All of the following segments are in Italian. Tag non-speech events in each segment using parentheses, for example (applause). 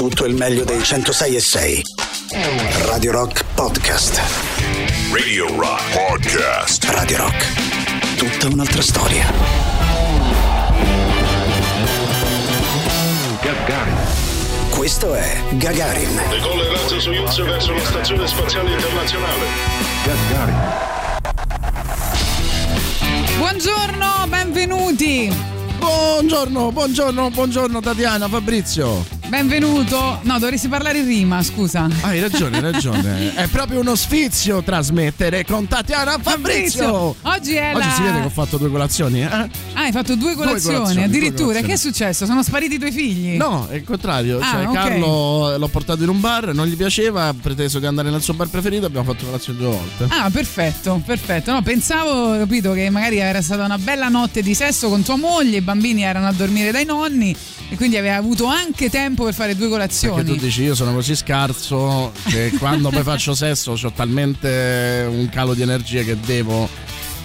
tutto il meglio dei 106 e 6. Radio Rock Podcast. Radio Rock Podcast. Radio Rock. Tutta un'altra storia. Gagarin. Questo è Gagarin. Decolla il razzo Soyuz verso la stazione spaziale internazionale. Gagarin. Buongiorno, benvenuti. Buongiorno, buongiorno, buongiorno Tatiana, Fabrizio. Benvenuto. No, dovresti parlare in rima, scusa. Hai ragione, hai ragione. (laughs) È proprio uno sfizio trasmettere con Tatiana Fabrizio. Oggi è Oggi la si vede che ho fatto due colazioni, eh? Ah, hai fatto due colazioni, colazioni, addirittura. due colazioni. Che è successo? Sono spariti i tuoi figli? No, è il contrario. Ah, cioè, ok. Carlo l'ho portato in un bar, non gli piaceva, ha preteso di andare nel suo bar preferito, abbiamo fatto colazione due volte. Ah, perfetto, perfetto. No, pensavo, capito, che magari era stata una bella notte di sesso con tua moglie, i bambini erano a dormire dai nonni e quindi aveva avuto anche tempo per fare due Perché tu colazioni. dici io sono così scarso che quando poi faccio sesso ho talmente un calo di energie che devo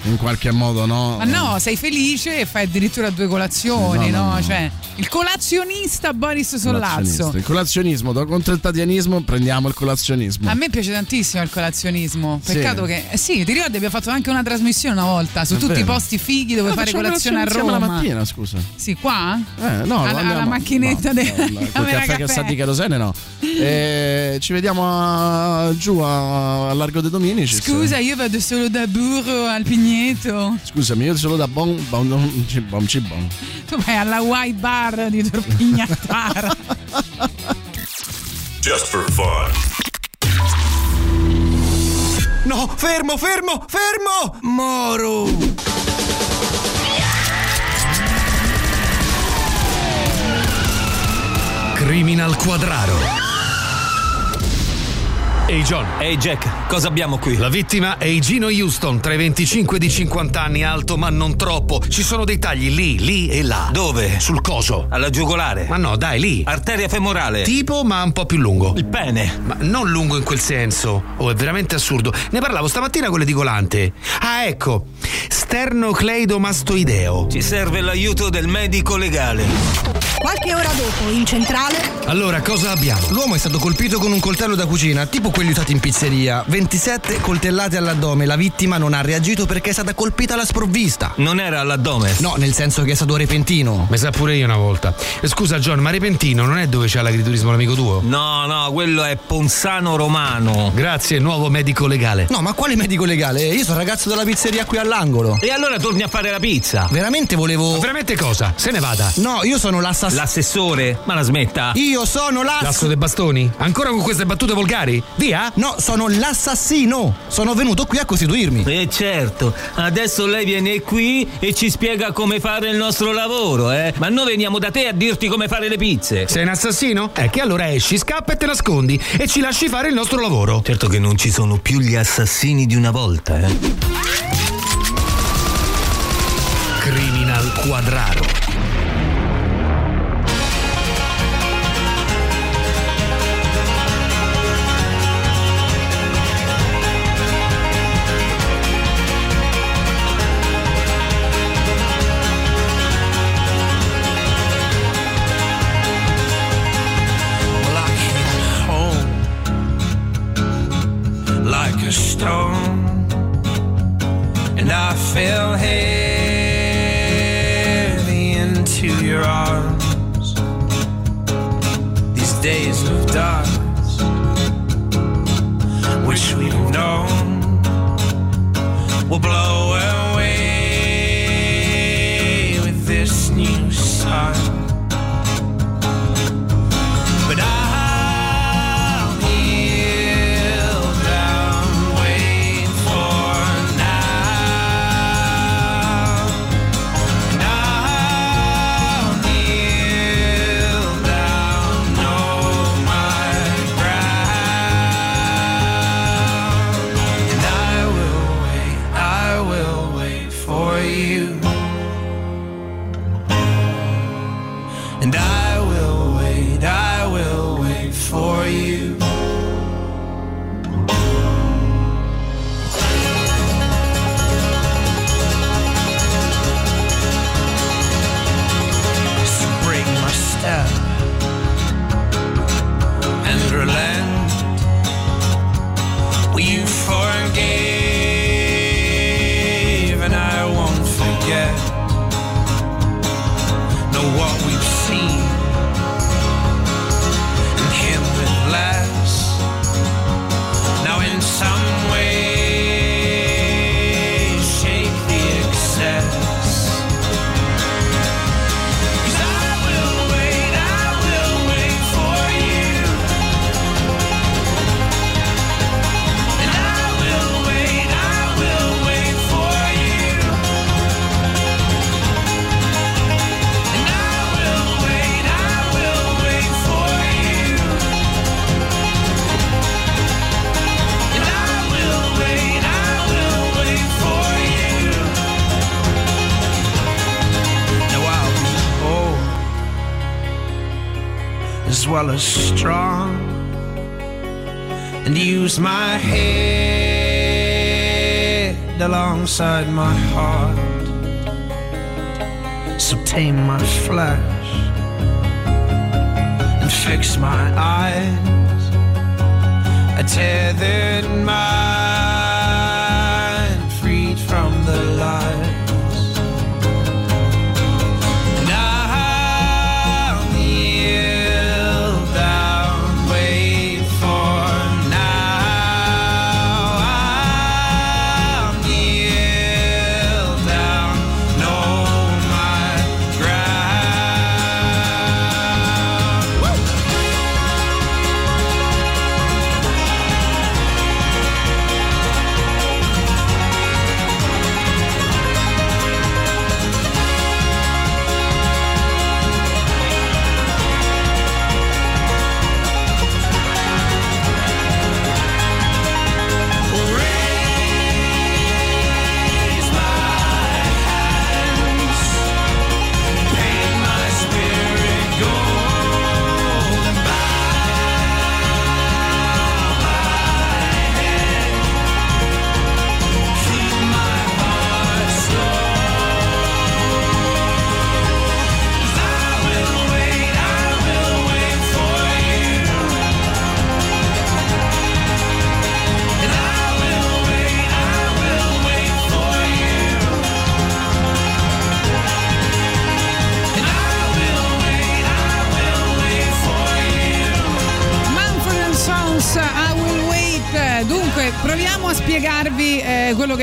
in qualche modo, no? Ma no, sei felice e fai addirittura due colazioni, No, no? no, no. Cioè, il colazionista Boris Sollazzo. Il colazionismo, contro il tatianismo prendiamo il colazionismo. A me piace tantissimo il colazionismo. Sì. Peccato che. eh sì, ti ricordi abbiamo fatto anche una trasmissione una volta su È tutti i vero. posti fighi dove Ah, fare colazione a Roma. la mattina, scusa. Sì, qua? Eh, no, Alla- andiamo- alla macchinetta no, del- no, (laughs) col camera caffè che caffè. sa di kerosene no. Eh, ci vediamo a- giù a, a Largo dei Dominici. Scusa, io vado solo da burro al Pigneto. Scusami, io solo da bon bon bon cibon cibon. Tu vai alla White Bar di Torpignattara. (laughs) Just for fun. No, fermo, fermo, fermo! Moro! Criminal Quadraro. Ehi John, Ehi Jack, cosa abbiamo qui? la vittima è Gino Houston, tra i 25 e i 50 anni, alto ma non troppo. Ci sono dei tagli lì, lì e là. Dove? Sul coso. Alla giugolare? Ma no, dai, lì. Arteria femorale? Tipo, ma un po' più lungo. Il pene? Ma non lungo in quel senso. Oh, è veramente assurdo. Ne parlavo stamattina con l'edicolante. Ah, ecco. Sternocleidomastoideo. Ci serve l'aiuto del medico legale. Qualche ora dopo, in centrale, Allora, cosa abbiamo? L'uomo è stato colpito con un coltello da cucina, tipo quelli usati in pizzeria. 27 coltellate all'addome. La vittima non ha reagito perché è stata colpita alla sprovvista. Non era all'addome? No, nel senso che è stato repentino. Mi sa pure io una volta. Eh, Scusa, John, ma Repentino non è dove c'è l'agriturismo l'amico tuo? No, no, quello è Ponzano Romano. Grazie, nuovo medico legale. No, ma quale medico legale? Io sono ragazzo della pizzeria qui all'angolo. E allora torni a fare la pizza? Veramente volevo. Veramente cosa? Se ne vada. No, io sono l'assassino. L'assessore? Ma la smetta? Io sono L'asso l'asso. dei bastoni? Ancora con queste battute volgari? Via? No, sono l'assassino. Sono venuto qui a costituirmi. Eh certo, adesso lei viene qui e ci spiega come fare il nostro lavoro, eh? Ma noi veniamo da te a dirti come fare le pizze. Sei un assassino? Eh, che allora esci, scappa e te nascondi e ci lasci fare il nostro lavoro. Certo che non ci sono più gli assassini di una volta, eh? Criminal Quadraro. I fell heavy into your arms. These days of dust, which we've known, will blow color strong. And use my head alongside my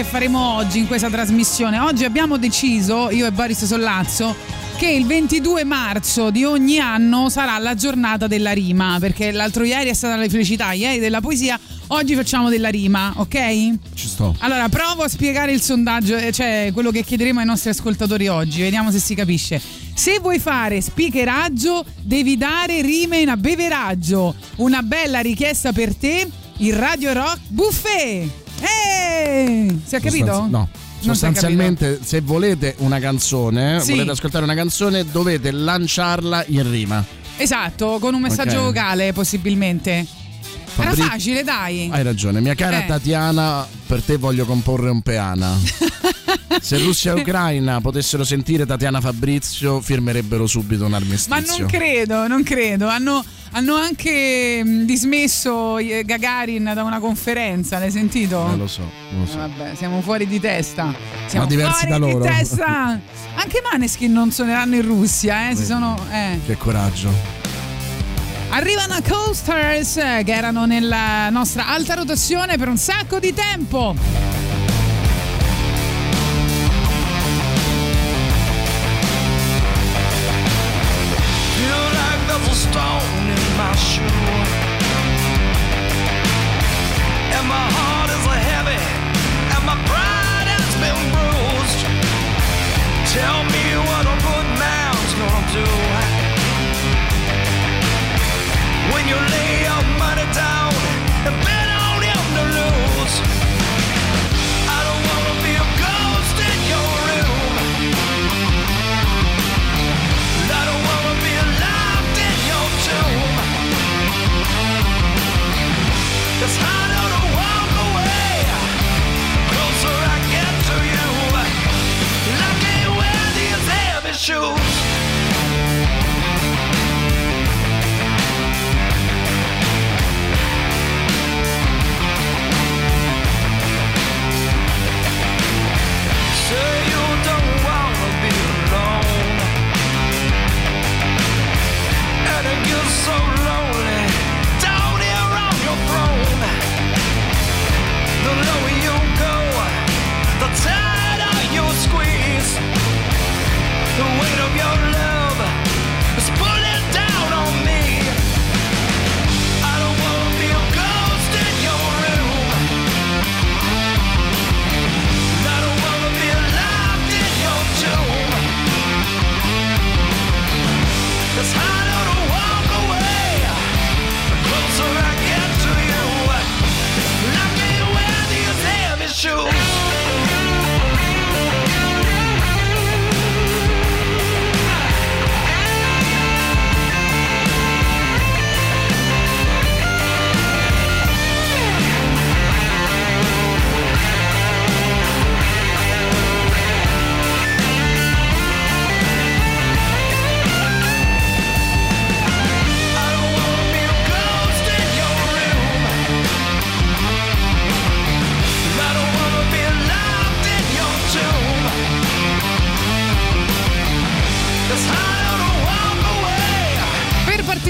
che faremo oggi in questa trasmissione. Oggi abbiamo deciso, io e Boris Sollazzo, che il 22 marzo di ogni anno sarà la giornata della rima, perché l'altro ieri è stata la felicità, ieri della poesia, oggi facciamo della rima, ok? Ci sto. Allora, provo a spiegare il sondaggio, eh, cioè quello che chiederemo ai nostri ascoltatori oggi, vediamo se si capisce. Se vuoi fare speakeraggio, devi dare rime in abbeveraggio. Una bella richiesta per te, il Radio Rock Buffet. Eh! Si è capito? Sostanzi- no. Non Sostanzialmente, se volete una canzone, Sì. volete ascoltare una canzone, dovete lanciarla in rima. Esatto, con un messaggio Ok. vocale possibilmente. Era Fabri- facile, dai. Hai ragione, mia cara Eh. Tatiana, per te voglio comporre un peana. (laughs) Se Russia e Ucraina potessero sentire Tatiana Fabrizio, firmerebbero subito un Ma armistizio. non credo, non credo. Hanno, hanno anche mh, dismesso eh, Gagarin da una conferenza, l'hai sentito? Eh, lo so, lo so. Vabbè, siamo fuori di testa. Siamo diversi fuori da loro. di testa. Anche i Maneskin non suoneranno in Russia, eh. Si sono. eh. Che coraggio. Arrivano Coasters eh, che erano nella nostra alta rotazione per un sacco di tempo.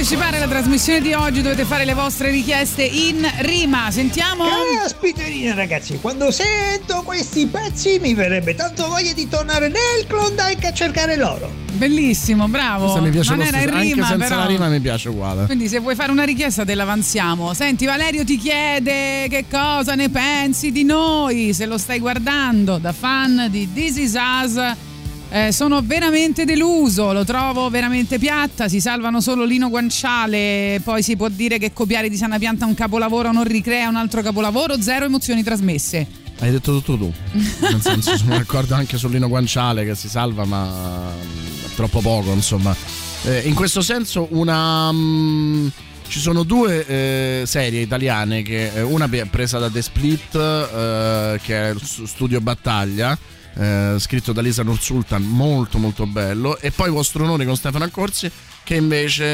Partecipare alla trasmissione di oggi dovete fare le vostre richieste in rima. Sentiamo. Caspiterina ragazzi, quando sento questi pezzi mi verrebbe tanto voglia di tornare nel Klondike a cercare l'oro. Bellissimo, bravo. Questa mi piace non lo era in rima, anche senza però. la rima mi piace uguale. Quindi se vuoi fare una richiesta te l'avanziamo. Senti, Valerio ti chiede che cosa ne pensi di noi, se lo stai guardando da fan di This Is Us. Eh, sono veramente deluso, lo trovo veramente piatta, si salvano solo Lino Guanciale, poi si può dire che copiare di Sana Pianta un capolavoro non ricrea un altro capolavoro, zero emozioni trasmesse. Hai detto tutto tu. (laughs) Nel senso, sono d'accordo anche su Lino Guanciale che si salva, ma mm, troppo poco, insomma. Eh, in questo senso, una. mm, ci sono due eh, serie italiane, che, eh, una be- presa da The Split, eh, che è Studio Battaglia, eh, scritto da Lisa Nursultan, molto molto bello, e poi Vostro Onore con Stefano Accorsi, che invece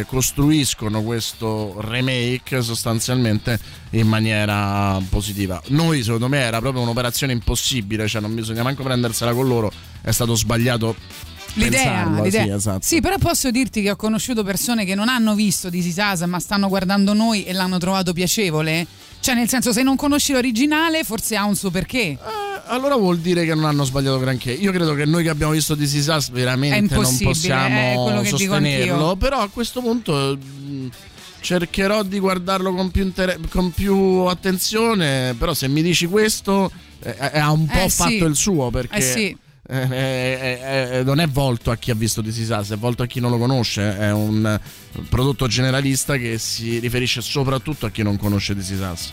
eh, costruiscono questo remake sostanzialmente in maniera positiva. Noi, secondo me, era proprio un'operazione impossibile, cioè non bisogna manco prendersela con loro, è stato sbagliato. L'idea, pensarlo, l'idea. Sì, esatto. Sì, però posso dirti che ho conosciuto persone che non hanno visto This Is Us, ma stanno guardando noi e l'hanno trovato piacevole. Cioè, nel senso, se non conosci l'originale, forse ha un suo perché. Allora vuol dire che non hanno sbagliato granché. Io credo che noi che abbiamo visto This Is Us È veramente non possiamo dico sostenerlo. Però a questo punto mh, cercherò di guardarlo con più, inter- con più attenzione. Però se mi dici questo, eh, eh, ha un po' Eh, sì. fatto il suo perché. Eh sì. eh, eh, eh, eh, non è volto a chi ha visto This Is Us, è volto a chi non lo conosce. È un eh, prodotto generalista che si riferisce soprattutto a chi non conosce This Is Us.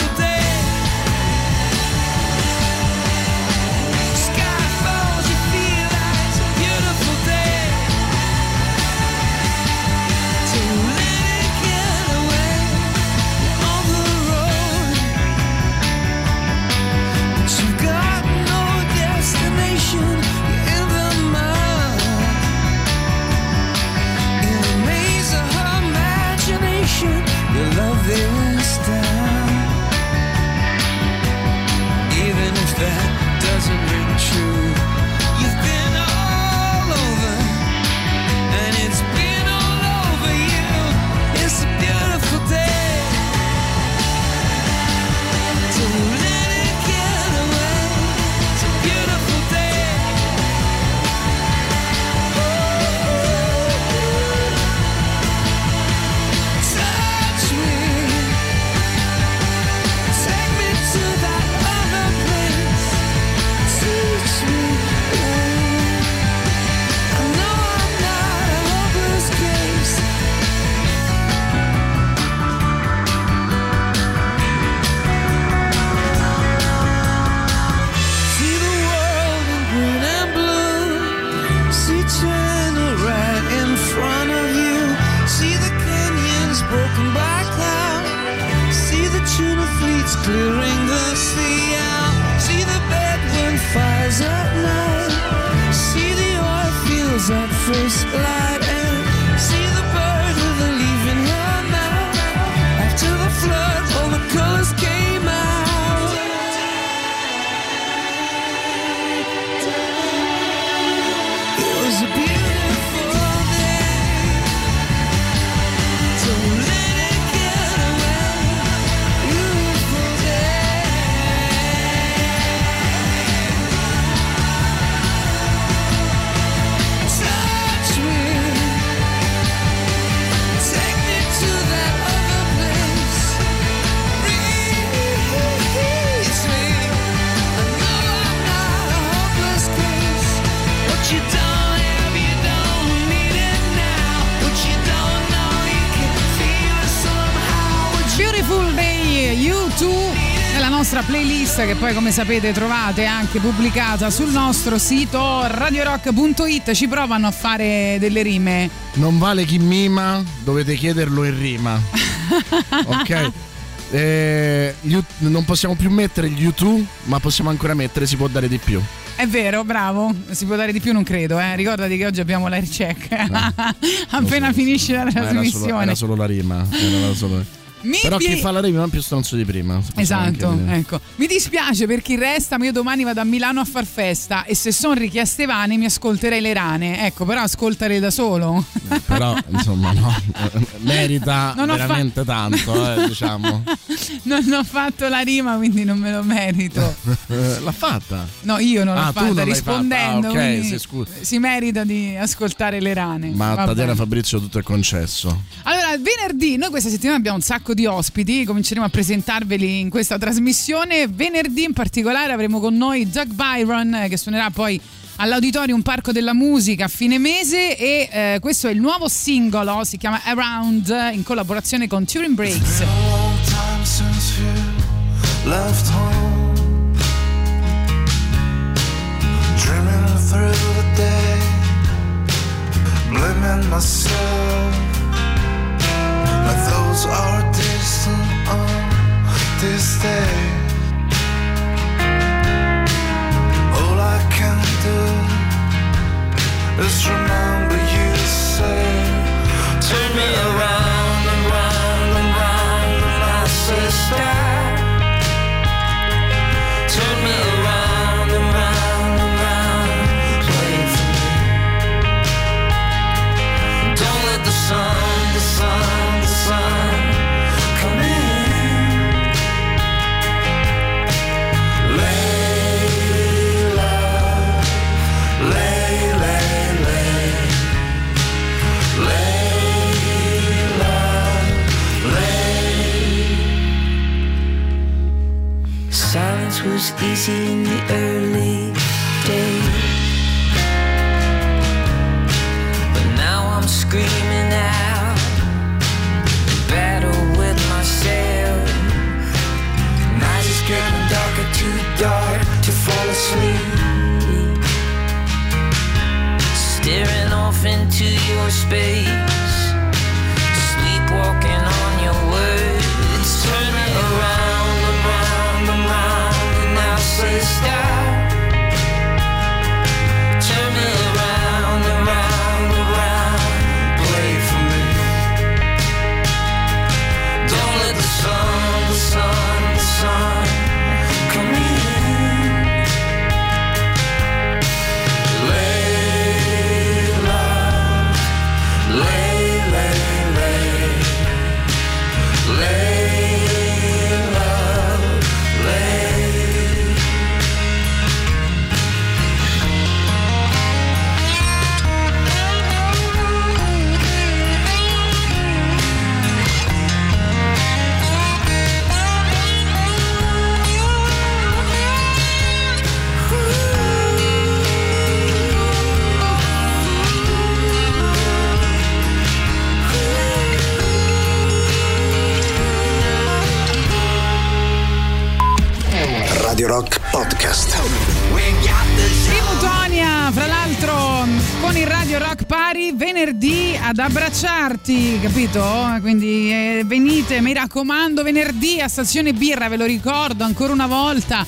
dancing in. Nostra playlist che poi come sapete trovate anche pubblicata sul nostro sito radiorock.it. Ci provano a fare delle rime. Non vale chi mima, dovete chiederlo in rima. (laughs) ok? Eh, non possiamo più mettere gli U2, ma possiamo ancora mettere si può dare di più. È vero, bravo. Si può dare di più, non credo. Eh. Ricordati che oggi abbiamo l'air check. (laughs) Appena finisce la Ma era solo, trasmissione. era solo la rima. era solo- Mi Però vie- chi fa la rima è più stronzo di prima. Esatto, ecco. Mi dispiace per chi resta, ma io domani vado a Milano a far festa e se sono richieste vane mi ascolterei le rane. Ecco, però ascoltare da solo. Però, insomma, no. (laughs) merita Non veramente tanto, eh, (laughs) diciamo. non ho fatto la rima, quindi non me lo merito. Eh, (laughs) L'ha fatta. No, io non l'ho Ah, tu fatta non rispondendo. fatta. Ah, ok, quindi sì, scusa. si merita di ascoltare le rane. Ma a Va Tatiana. Fabrizio tutto è concesso. Allora, venerdì, noi questa settimana abbiamo un sacco di ospiti, cominceremo a presentarveli in questa trasmissione. Venerdì in particolare avremo con noi Doug Byron che suonerà poi all'Auditorium Parco della Musica a fine mese e eh, questo è il nuovo singolo, si chiama Around in collaborazione con Turing Breaks. blaming myself. Those on this day. All I can do is remember was easy in the early days. But now I'm screaming out, battle with myself. Night is getting darker, too dark to fall asleep. Staring off into your space, Radio Rock Podcast. Mutonia, fra l'altro con il Radio Rock Pari venerdì ad abbracciarti, capito? Quindi eh, venite, mi raccomando, venerdì a Stazione Birra, ve lo ricordo ancora una volta.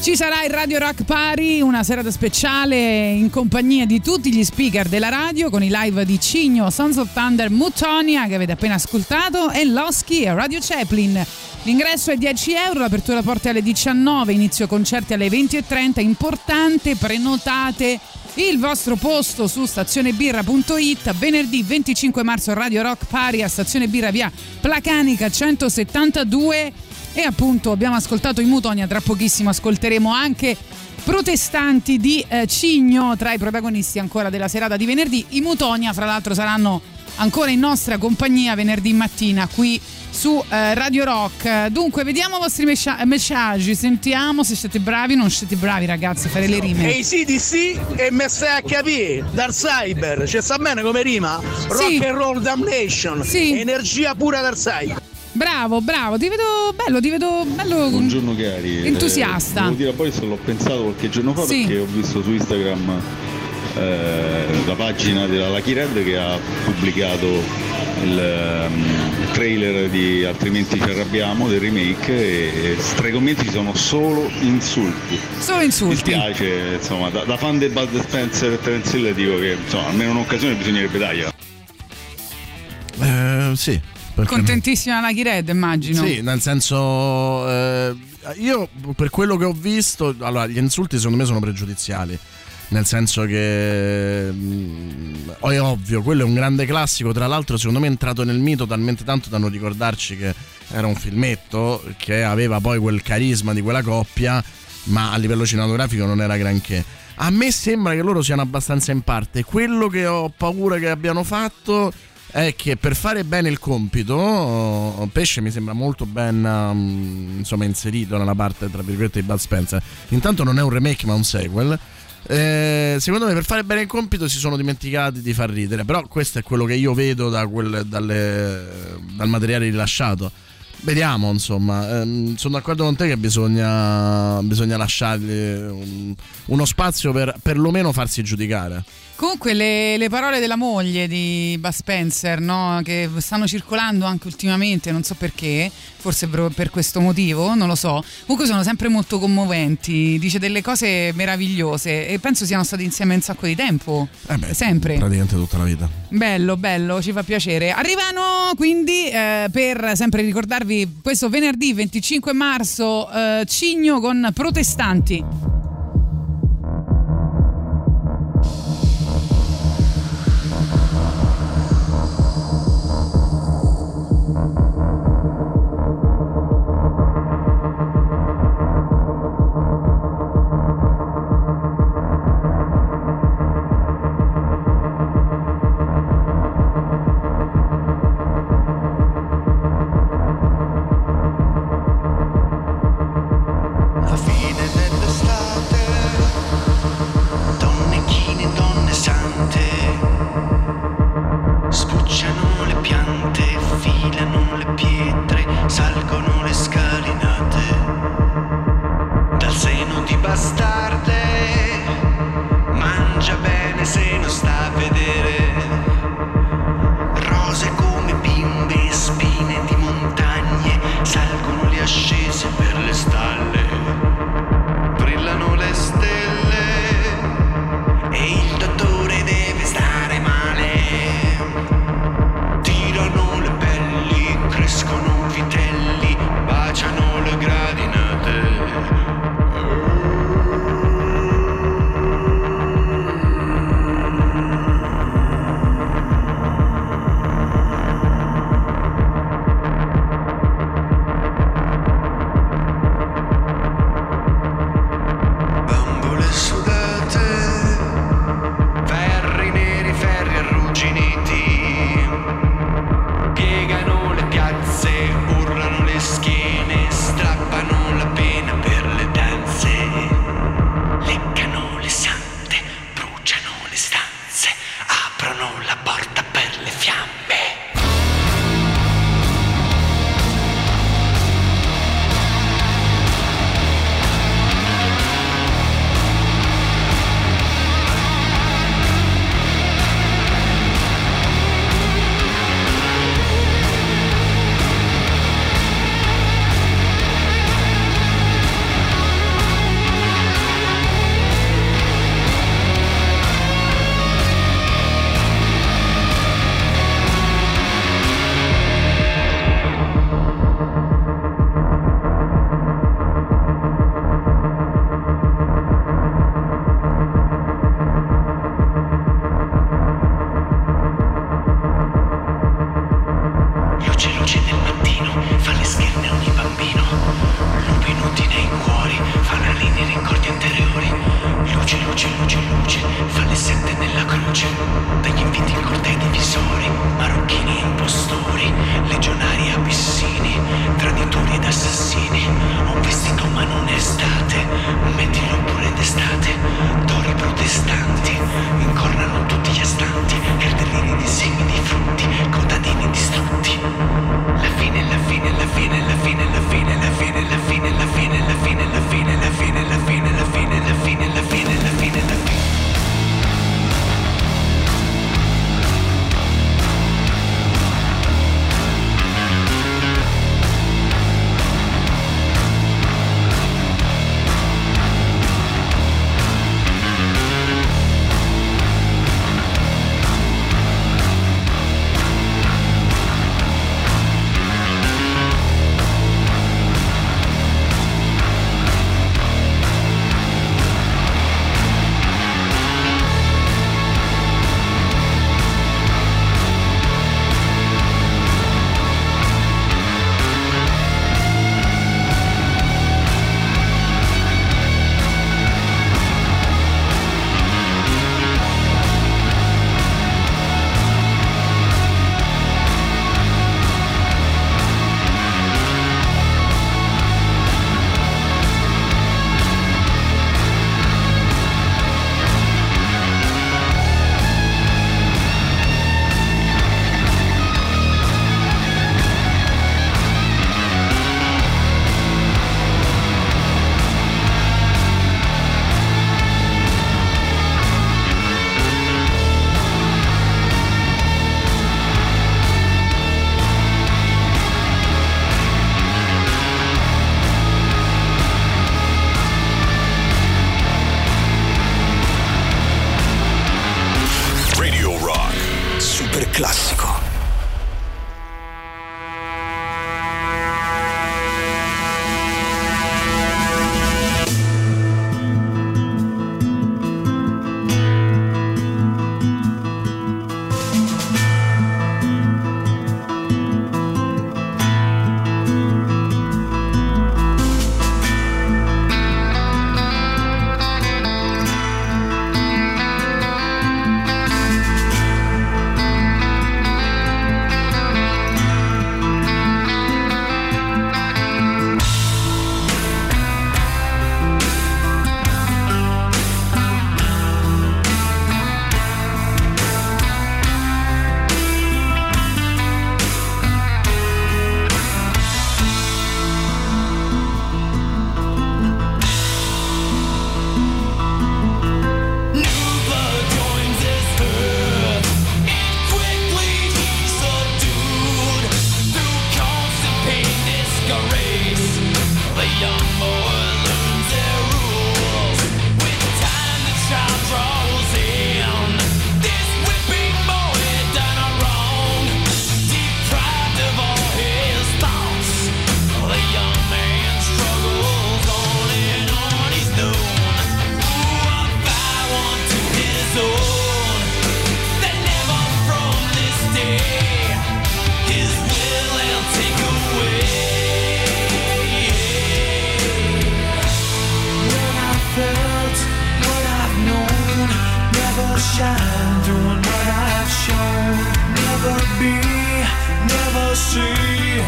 Ci sarà il Radio Rock Pari, una serata speciale in compagnia di tutti gli speaker della radio con i live di Cigno, Sons of Thunder, Mutonia che avete appena ascoltato e Losky e Radio Chaplin. L'ingresso è 10 euro, l'apertura porta alle 19, inizio concerti alle 20.30, importante, prenotate il vostro posto su stazionebirra.it venerdì 25 marzo Radio Rock Pari a Stazione Birra via Placanica 172 e appunto abbiamo ascoltato i Mutonia, tra pochissimo ascolteremo anche protestanti di eh, Cigno tra i protagonisti ancora della serata di venerdì. I Mutonia fra l'altro saranno ancora in nostra compagnia venerdì mattina qui su eh, Radio Rock. Dunque, vediamo i vostri messaggi, sentiamo se siete bravi o non siete bravi ragazzi a fare le rime. E i CDC e capire dal cyber, ci sta bene come rima? Rock Sì. and roll damnation, Sì. energia pura dal cyber. Bravo, bravo, ti vedo bello, ti vedo bello. Buongiorno cari. Entusiasta. Eh, devo dire a Boris, l'ho pensato qualche giorno fa Sì. perché ho visto su Instagram eh, la pagina della Lucky Red che ha pubblicato il ehm, trailer di Altrimenti ci arrabbiamo del remake e, e tra i commenti ci sono solo insulti. Solo Mi insulti. spiace, insomma, da, da fan di Bud Spencer e Terence Hill dico che insomma, almeno un'occasione bisognerebbe dargliela. Eh, sì. Contentissima la Red, immagino. Sì, nel senso, eh, io per quello che ho visto, allora gli insulti secondo me sono pregiudiziali. Nel senso che mm, è ovvio, quello è un grande classico. Tra l'altro, secondo me è entrato nel mito talmente tanto da non ricordarci che era un filmetto che aveva poi quel carisma di quella coppia, ma a livello cinematografico non era granché. A me sembra che loro siano abbastanza in parte. Quello che ho paura che abbiano fatto è che per fare bene il compito, Pesce mi sembra molto ben um, insomma, inserito nella parte tra virgolette di Bud Spencer. Intanto non è un remake ma un sequel. Eh, secondo me per fare bene il compito si sono dimenticati di far ridere, però questo è quello che io vedo da quel- dalle- dal materiale rilasciato. Vediamo, insomma, Ehm, sono d'accordo con te che bisogna, bisogna lasciargli un- uno spazio per perlomeno farsi giudicare. Comunque le, le parole della moglie di Bud Spencer, no? che stanno circolando anche ultimamente, non so perché, forse per questo motivo, non lo so. Comunque sono sempre molto commoventi, dice delle cose meravigliose e penso siano stati insieme un sacco di tempo. Eh beh, sempre. Praticamente tutta la vita. Bello, bello, ci fa piacere. Arrivano quindi eh, per sempre ricordarvi questo venerdì 25 marzo eh, Cigno con Protestanti. See.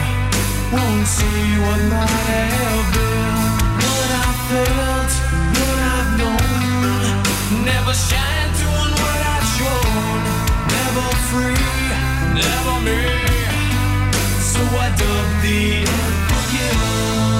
Won't see what might have been. What I felt, what I've known. Never shine doing what I've shown. Never free, never me. So I dug the They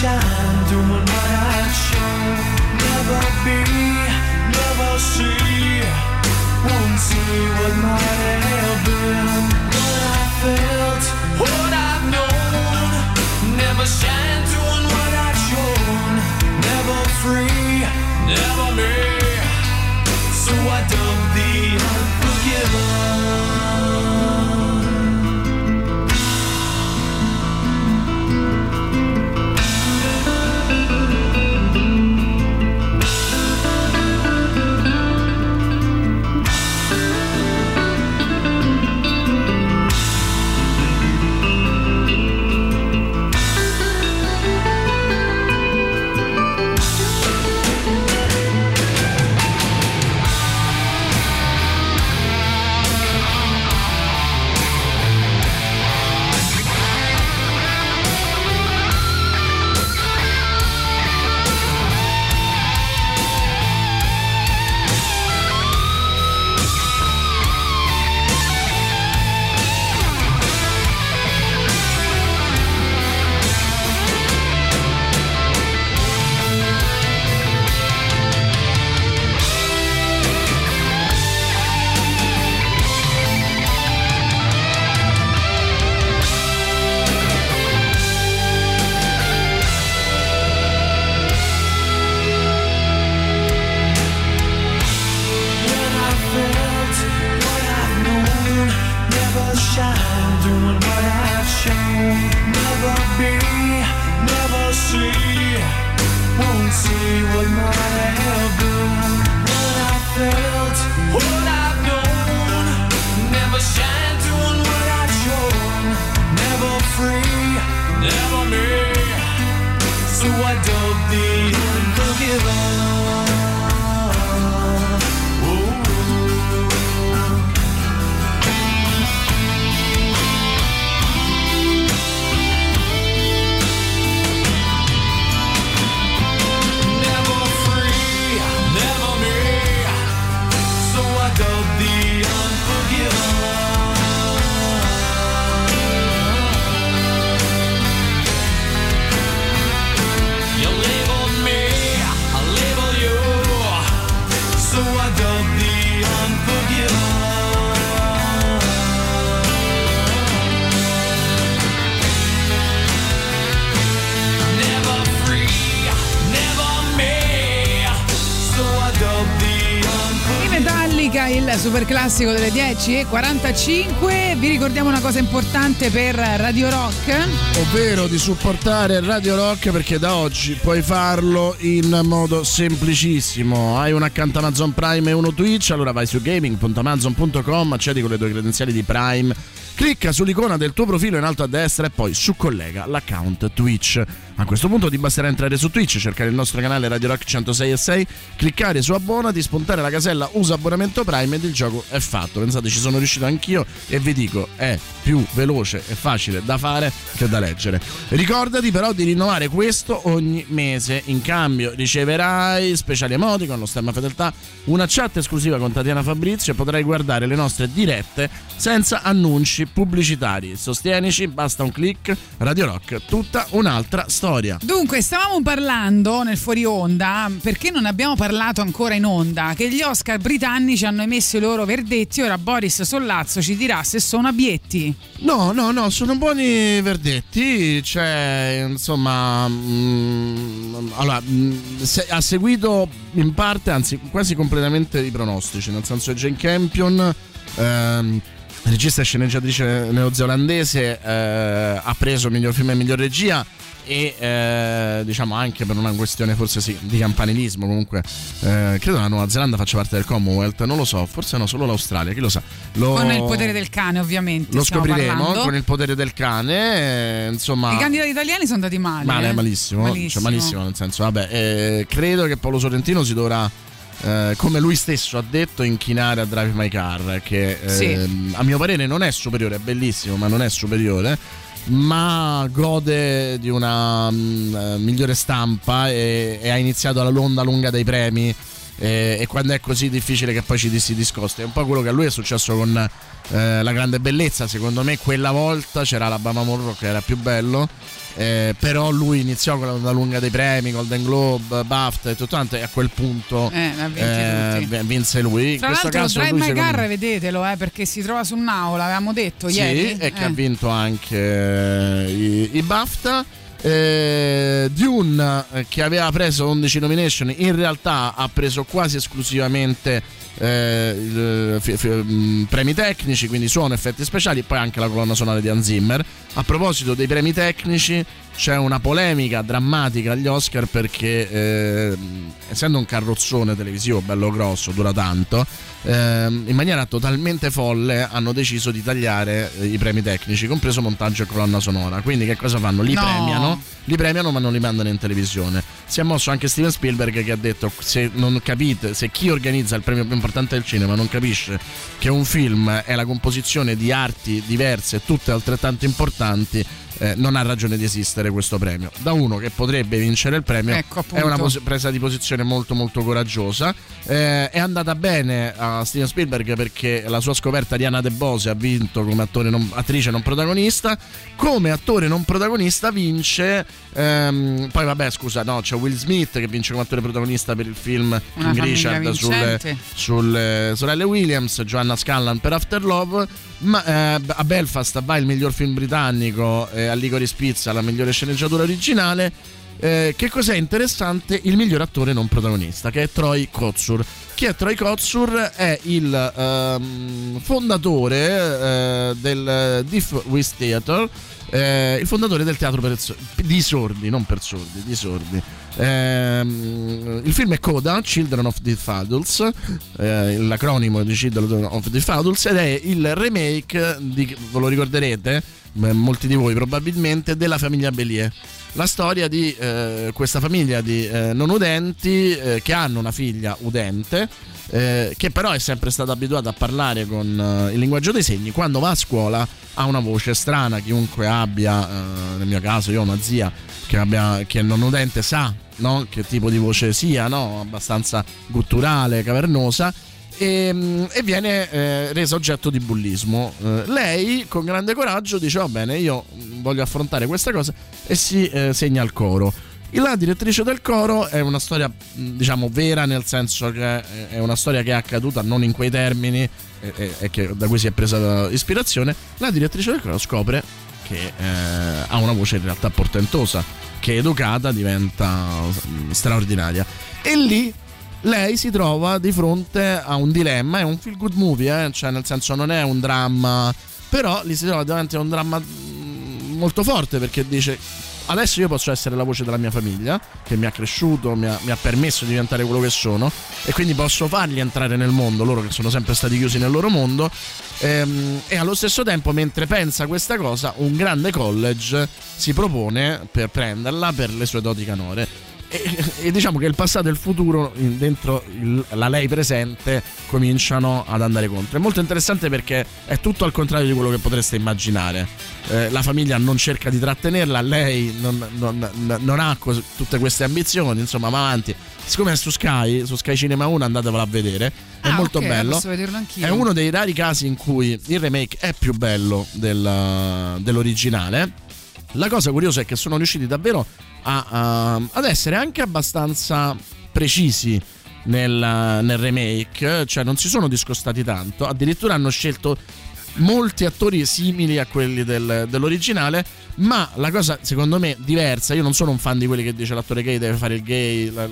shine through my I show. Never be, never see, won't see what might have been. Il super classico delle 10 e 45. Vi ricordiamo una cosa importante per Radio Rock. ovvero di supportare Radio Rock perché da oggi puoi farlo in modo semplicissimo. Hai un account Amazon Prime e uno Twitch, allora vai su gaming.amazon.com, accedi con le tue credenziali di Prime, clicca sull'icona del tuo profilo in alto a destra e poi su collega l'account Twitch. A questo punto ti basterà entrare su Twitch, cercare il nostro canale Radio Rock 106 e 6, cliccare su abbonati, spuntare la casella usa abbonamento Prime ed il gioco è fatto. Pensate, ci sono riuscito anch'io e vi dico, è più veloce e facile da fare che da leggere. Ricordati però di rinnovare questo ogni mese. In cambio riceverai speciali emoticon, lo stemma fedeltà, una chat esclusiva con Tatiana Fabrizio e potrai guardare le nostre dirette senza annunci pubblicitari. Sostienici, basta un click, Radio Rock, tutta un'altra storia. Dunque, stavamo parlando nel fuori onda, perché non abbiamo parlato ancora in onda, che gli Oscar britannici hanno emesso i loro verdetti, ora Boris Sollazzo ci dirà se sono abietti. No, no, no, sono buoni verdetti. C'è, insomma, mm, allora, mm, se- ha seguito in parte, anzi quasi completamente i pronostici, nel senso che Jane Campion, ehm, regista e sceneggiatrice neozelandese, eh, ha preso miglior film e miglior regia e eh, diciamo anche per una questione forse sì di campanilismo comunque eh, credo la Nuova Zelanda faccia parte del Commonwealth non lo so forse no solo l'Australia chi lo sa Lo- Con il potere del cane, ovviamente. lo scopriremo parlando. con il potere del cane. eh, insomma, I candidati italiani sono andati male. male, eh. malissimo. Malissimo. Cioè, malissimo, nel senso, vabbè, eh, credo che Paolo Sorrentino si dovrà. eh, come lui stesso ha detto, inchinare a Drive My Car, che Sì. ehm, a mio parere non è superiore, è bellissimo, ma non è superiore. Ma gode di una mm, eh, migliore stampa e, e ha iniziato la l'onda lunga dei premi. E, quando è così difficile che poi ci si discosti, è un po' quello che a lui è successo con eh, La Grande Bellezza. Secondo me, quella volta c'era l'Alabama Monroe che era più bello. Eh, però lui iniziò con la onda lunga dei premi, Golden Globe, BAFTA e tutto quanto, e a quel punto Eh, eh, vinse lui. In Tra questo l'altro, caso Drive My Car, me- vedetelo, eh, perché si trova su Now, l'avevamo detto sì, ieri. e che Eh. ha vinto anche eh, i, i BAFTA. Eh, Dune eh, che aveva preso 11 nomination in realtà ha preso quasi esclusivamente eh, il- fi- fi- mh, premi tecnici quindi suono effetti speciali e poi anche la colonna sonora di Hans Zimmer. A proposito dei premi tecnici c'è una polemica drammatica agli Oscar perché eh, essendo un carrozzone televisivo bello grosso dura tanto ehm, in maniera totalmente folle hanno deciso di tagliare eh, i premi tecnici compreso montaggio e colonna sonora quindi che cosa fanno? li No. premiano li premiano ma non li mandano in televisione si è mosso anche Steven Spielberg che ha detto se non capite se chi organizza il premio più importante del cinema non capisce che un film è la composizione di arti diverse tutte altrettanto importanti eh, non ha ragione di esistere questo premio. Da uno che potrebbe vincere il premio Ecco, è una pos- presa di posizione molto molto coraggiosa. Eh, è andata bene a Steven Spielberg perché la sua scoperta di Anna De Bose ha vinto come attore non- attrice non protagonista. Come attore non protagonista vince ehm, poi vabbè scusa no c'è Will Smith che vince come attore protagonista per il film Una King Richard sulle, sulle sorelle Williams Joanna Scanlan per After Love ma eh, a Belfast va il miglior film britannico eh, a Licorice Pizza la migliore sceneggiatura originale Eh, che cos'è interessante? Il miglior attore non protagonista, che è Troy Kotsur. Chi è Troy Kotsur? È il ehm, fondatore eh, del Diff With Theater, eh, il fondatore del teatro per di sordi, non per sordi, di sordi. Ehm, il film è Coda, Children of the Adults, eh, l'acronimo di Children of the Adults, ed è il remake, di, ve lo ricorderete, molti di voi probabilmente, della famiglia Bellier. La storia di eh, questa famiglia di eh, non udenti eh, che hanno una figlia udente, eh, che però è sempre stata abituata a parlare con eh, il linguaggio dei segni. Quando va a scuola ha una voce strana, chiunque abbia, eh, nel mio caso io ho una zia che, abbia, che è non udente sa no? che tipo di voce sia, no? abbastanza gutturale, cavernosa. E, mm, e viene eh, resa oggetto di bullismo. Eh, lei, con grande coraggio, dice: Va bene, io voglio affrontare questa cosa e si eh, segna al coro. La direttrice del coro è una storia, mh, diciamo, vera, nel senso che è una storia che è accaduta non in quei termini e, e- che- da cui si è presa ispirazione. La direttrice del coro scopre che eh, ha una voce in realtà portentosa, che educata diventa mm, straordinaria. E lì lei si trova di fronte a un dilemma, è un feel good movie, eh? cioè nel senso non è un dramma, però lì si trova davanti a un dramma mm, molto forte perché dice adesso io posso essere la voce della mia famiglia che mi ha cresciuto, mi ha, mi ha permesso di diventare quello che sono e quindi posso farli entrare nel mondo, loro che sono sempre stati chiusi nel loro mondo Ehm, e allo stesso tempo mentre pensa questa cosa un grande college si propone per prenderla per le sue doti canore e, e diciamo che il passato e il futuro dentro il- la lei presente cominciano ad andare contro. È molto interessante perché è tutto al contrario di quello che potreste immaginare. Eh, la famiglia non cerca di trattenerla, lei non, non- non ha cos- tutte queste ambizioni, insomma, va avanti. Siccome è su Sky, su Sky Cinema 1, andatevela a vedere. È Ah, molto ok, bello. È uno dei rari casi in cui il remake è più bello del- dell'originale. La cosa curiosa è che sono riusciti davvero a- a- ad essere anche abbastanza precisi nel, nel remake, cioè non si sono discostati tanto, addirittura hanno scelto molti attori simili a quelli del- dell'originale, ma la cosa secondo me diversa, io non sono un fan di quelli che dice l'attore gay deve fare il gay, la-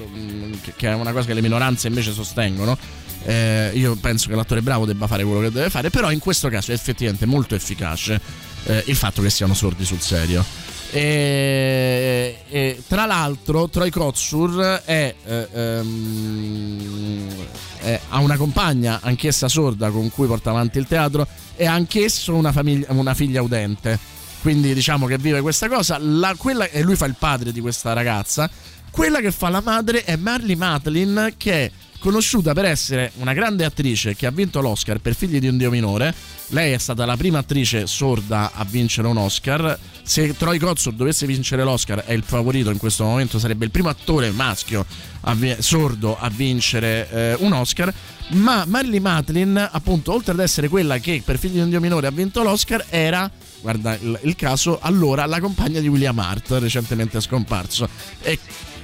che- che è una cosa che le minoranze invece sostengono. Eh, io penso che l'attore bravo debba fare quello che deve fare, però in questo caso è effettivamente molto efficace eh, il fatto che siano sordi sul serio. E, e tra l'altro Troy Kotsur è, eh, ehm, è- ha una compagna anch'essa sorda con cui porta avanti il teatro e anch'esso una, famiglia- una figlia udente. Quindi diciamo che vive questa cosa. La- quella- e lui fa il padre di questa ragazza. Quella che fa la madre è Marley Matlin che è conosciuta per essere una grande attrice che ha vinto l'Oscar per Figli di un Dio minore. Lei è stata la prima attrice sorda a vincere un Oscar. Se Troy Kotsur dovesse vincere l'Oscar è il favorito in questo momento sarebbe il primo attore maschio a vi- sordo a vincere eh, un Oscar. Ma Marley Matlin appunto oltre ad essere quella che per Figli di un Dio minore ha vinto l'Oscar era guarda il, il caso, allora la compagna di William Hart, recentemente scomparso, e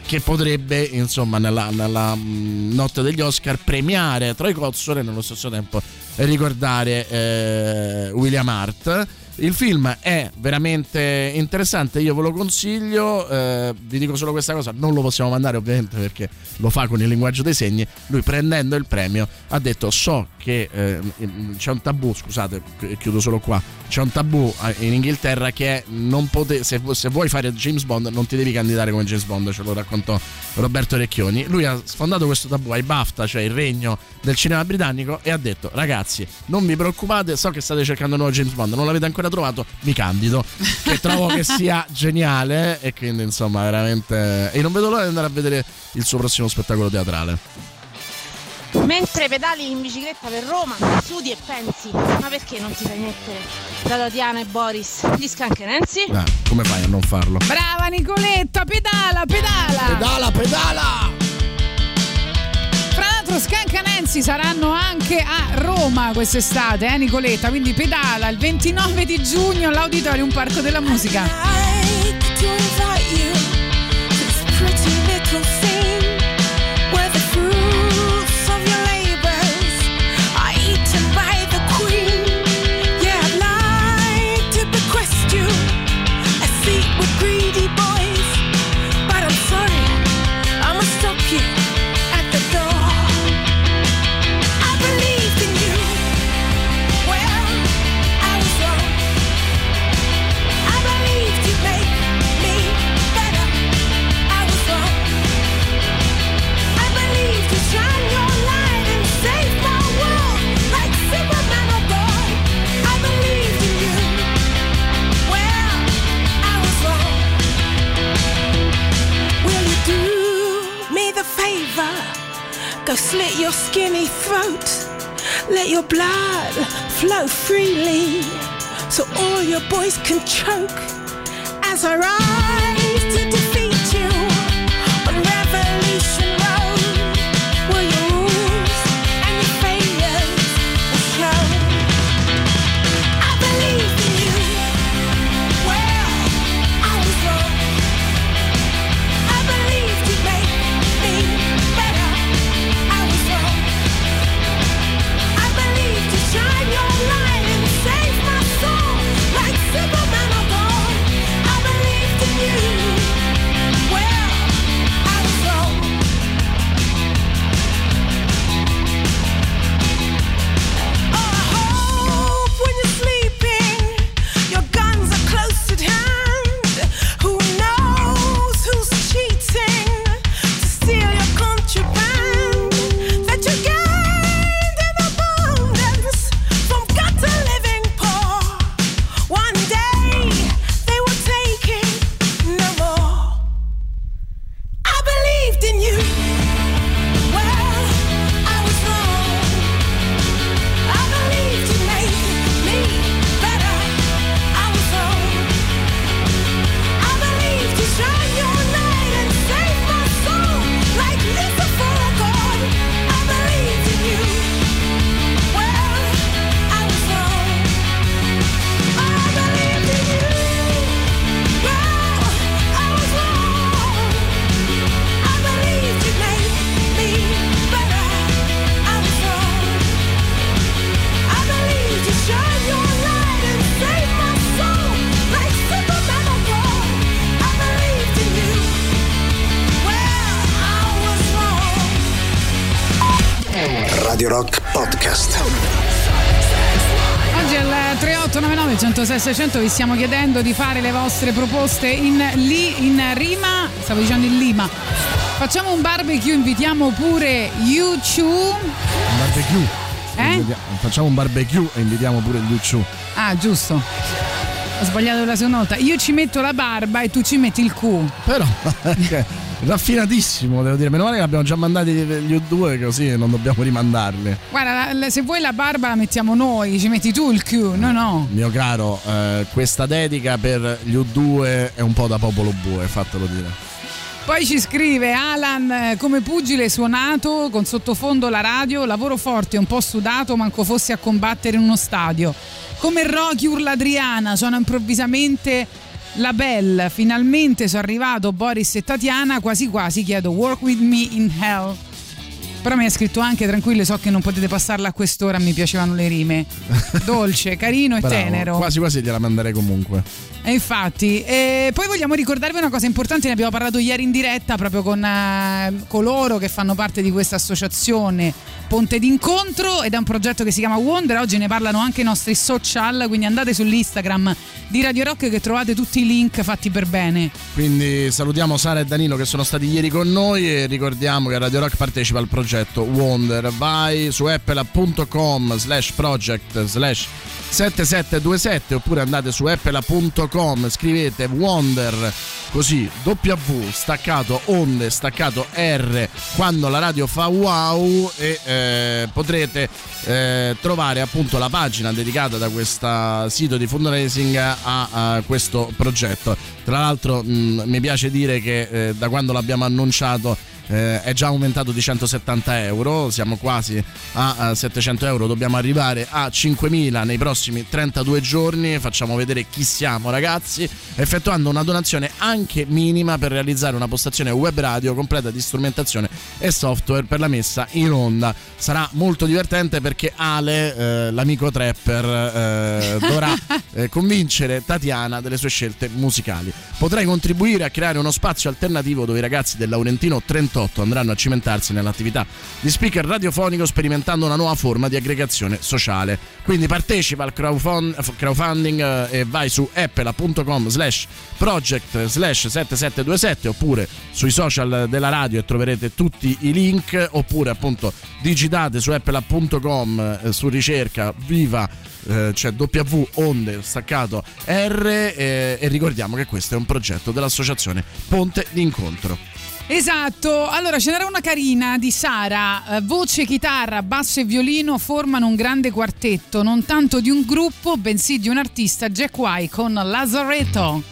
che potrebbe, insomma, nella, nella, mm, notte degli Oscar premiare Troy Kotsur e nello stesso tempo ricordare eh, William Hart. Il film è veramente interessante, io ve lo consiglio, eh, vi dico solo questa cosa, non lo possiamo mandare ovviamente perché lo fa con il linguaggio dei segni, lui prendendo il premio ha detto so che eh, c'è un tabù, scusate, chiudo solo qua, c'è un tabù eh, in Inghilterra che è pote- se, se vuoi fare James Bond non ti devi candidare come James Bond, ce lo raccontò Roberto Recchioni. Lui ha sfondato questo tabù ai BAFTA, cioè il regno del cinema britannico, e ha detto ragazzi non vi preoccupate, so che state cercando un nuovo James Bond, non l'avete ancora trovato, mi candido, che trovo che (laughs) sia geniale e quindi insomma veramente... E non vedo l'ora di andare a vedere il suo prossimo spettacolo teatrale. Mentre pedali in bicicletta per Roma, studi e pensi, ma perché non ti fai mettere da Tatiana e Boris di Scancanensi? Dai, come fai a non farlo? Brava Nicoletta, pedala, pedala! Pedala, pedala! Fra l'altro Scanca Nancy saranno anche a Roma quest'estate, eh Nicoletta? Quindi pedala il 29 di giugno all'Auditorium Parco della Musica. 600 vi stiamo chiedendo di fare le vostre proposte in, li, in rima, stavo dicendo in Lima. Facciamo un barbecue, invitiamo pure YouTube. Un barbecue. Eh? Facciamo un barbecue e invitiamo pure Luciu. Ah, giusto. Ho sbagliato la seconda volta. Io ci metto la barba e tu ci metti il Q. Però (laughs) che- raffinatissimo, devo dire. Meno male che abbiamo già mandati gli U2 così non dobbiamo rimandarli. Guarda, la- se vuoi la barba la mettiamo noi, ci metti tu il Q. No, no. Mio caro, eh, questa dedica per gli U2 è un po' da popolo bue, fatelo dire. Poi ci scrive Alan eh, come pugile suonato con sottofondo la radio, lavoro forte, un po' sudato, manco fossi a combattere in uno stadio. Come Rocky urla Adriana, suona improvvisamente la Belle, finalmente sono arrivato Boris e Tatiana, quasi quasi chiedo Work with me in hell. Però mi ha scritto anche tranquillo, so che non potete passarla a quest'ora, mi piacevano le rime. (laughs) Dolce, carino e Bravo, tenero. Quasi quasi gliela manderei comunque. E infatti, e poi vogliamo ricordarvi una cosa importante, ne abbiamo parlato ieri in diretta proprio con eh, coloro che fanno parte di questa associazione Ponte d'incontro ed è un progetto che si chiama Wonder, oggi ne parlano anche i nostri social, quindi andate sull'Instagram di Radio Rock che trovate tutti i link fatti per bene. Quindi salutiamo Sara e Danilo che sono stati ieri con noi e ricordiamo che Radio Rock partecipa al progetto Wonder. Vai su apple.com slash project slash 7727 oppure andate su apple.com scrivete Wonder così W staccato onde staccato R quando la radio fa wow e eh, potrete eh, trovare appunto la pagina dedicata da questo sito di fundraising a, a questo progetto. Tra l'altro mh, mi piace dire che eh, da quando l'abbiamo annunciato eh, è già aumentato di 170 euro, siamo quasi a, a 700 euro, dobbiamo arrivare a 5.000 nei prossimi 32 giorni, facciamo vedere chi siamo ragazzi, effettuando una donazione anche minima per realizzare una postazione web radio completa di strumentazione e software per la messa in onda. Sarà molto divertente perché Ale, eh, l'amico trapper, eh, dovrà (laughs) eh, convincere Tatiana delle sue scelte musicali. Potrai contribuire a creare uno spazio alternativo dove i ragazzi del Laurentino 1998 andranno a cimentarsi nell'attività di speaker radiofonico sperimentando una nuova forma di aggregazione sociale. Quindi partecipa al eh, crowdfunding eh, e vai su applecom slash project slash 7727 oppure sui social della radio e troverete tutti i link oppure appunto digitate su applecom eh, su ricerca viva eh, cioè W onde staccato R eh, e ricordiamo che questo è un progetto dell'associazione Ponte d'Incontro. Esatto, allora ce n'era una carina di Sara, eh, voce, chitarra, basso e violino formano un grande quartetto, non tanto di un gruppo, bensì di un artista, Jack White con Lazaretto.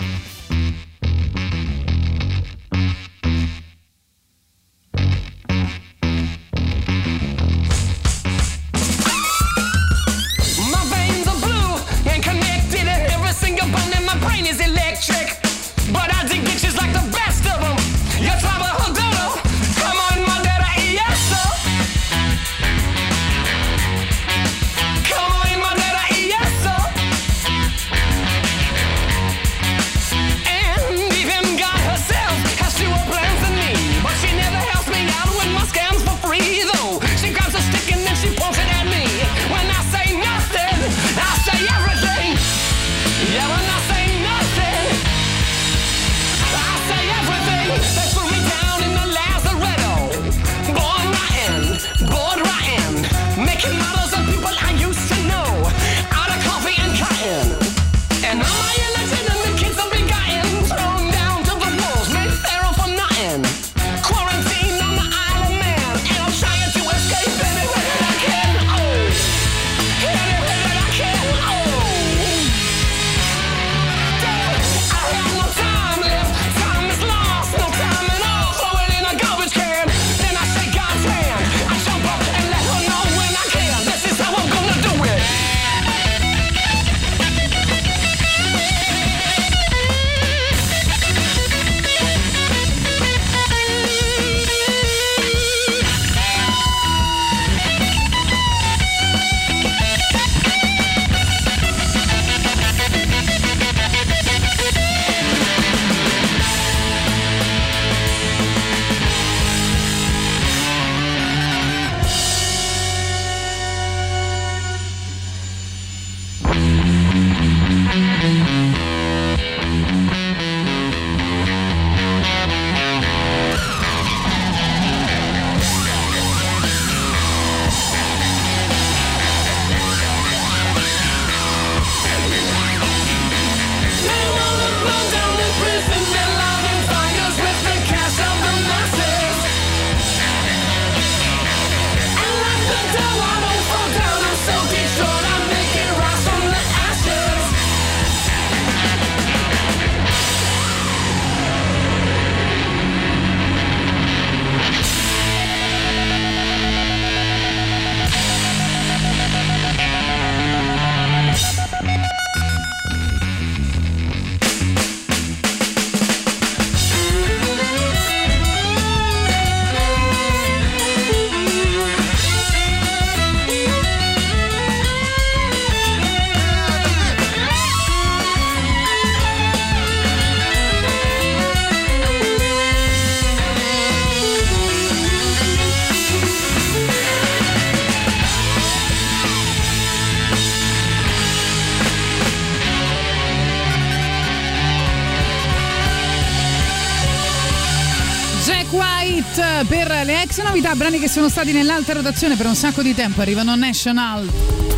sono stati nell'altra rotazione per un sacco di tempo, arrivano National.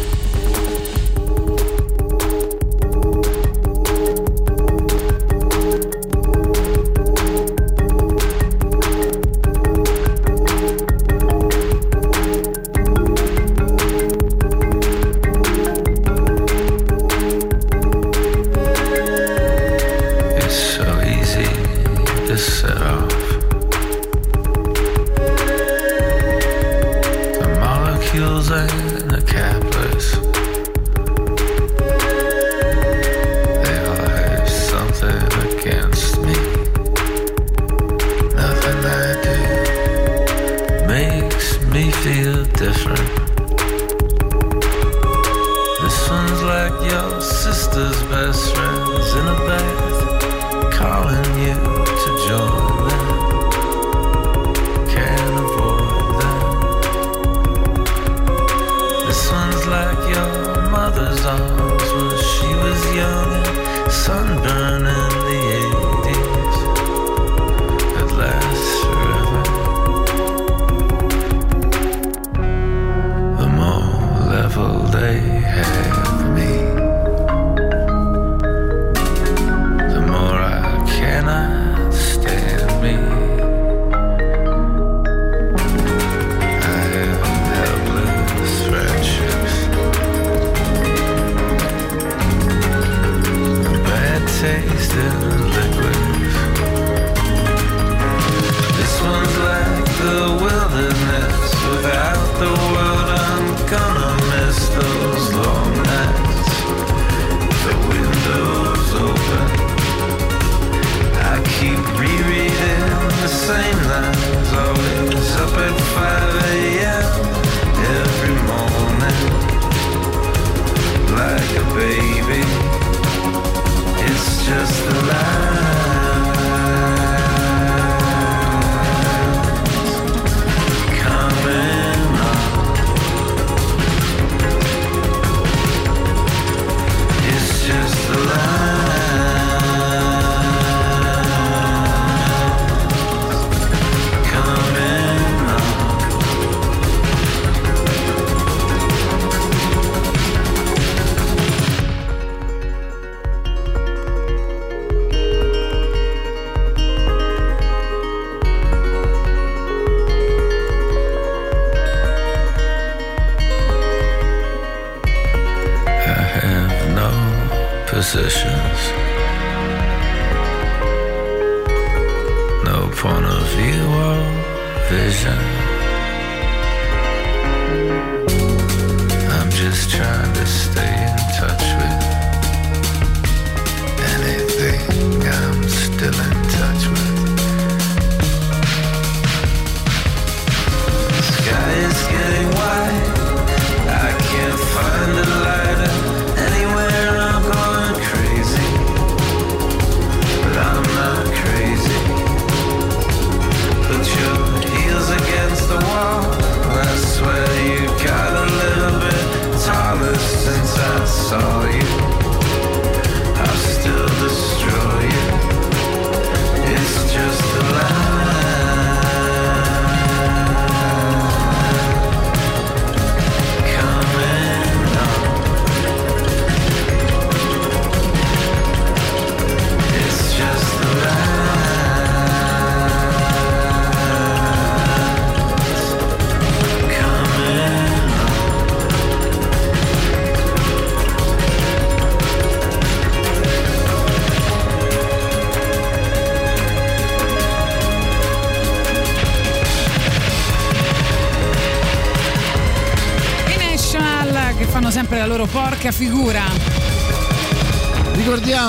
Porca figura.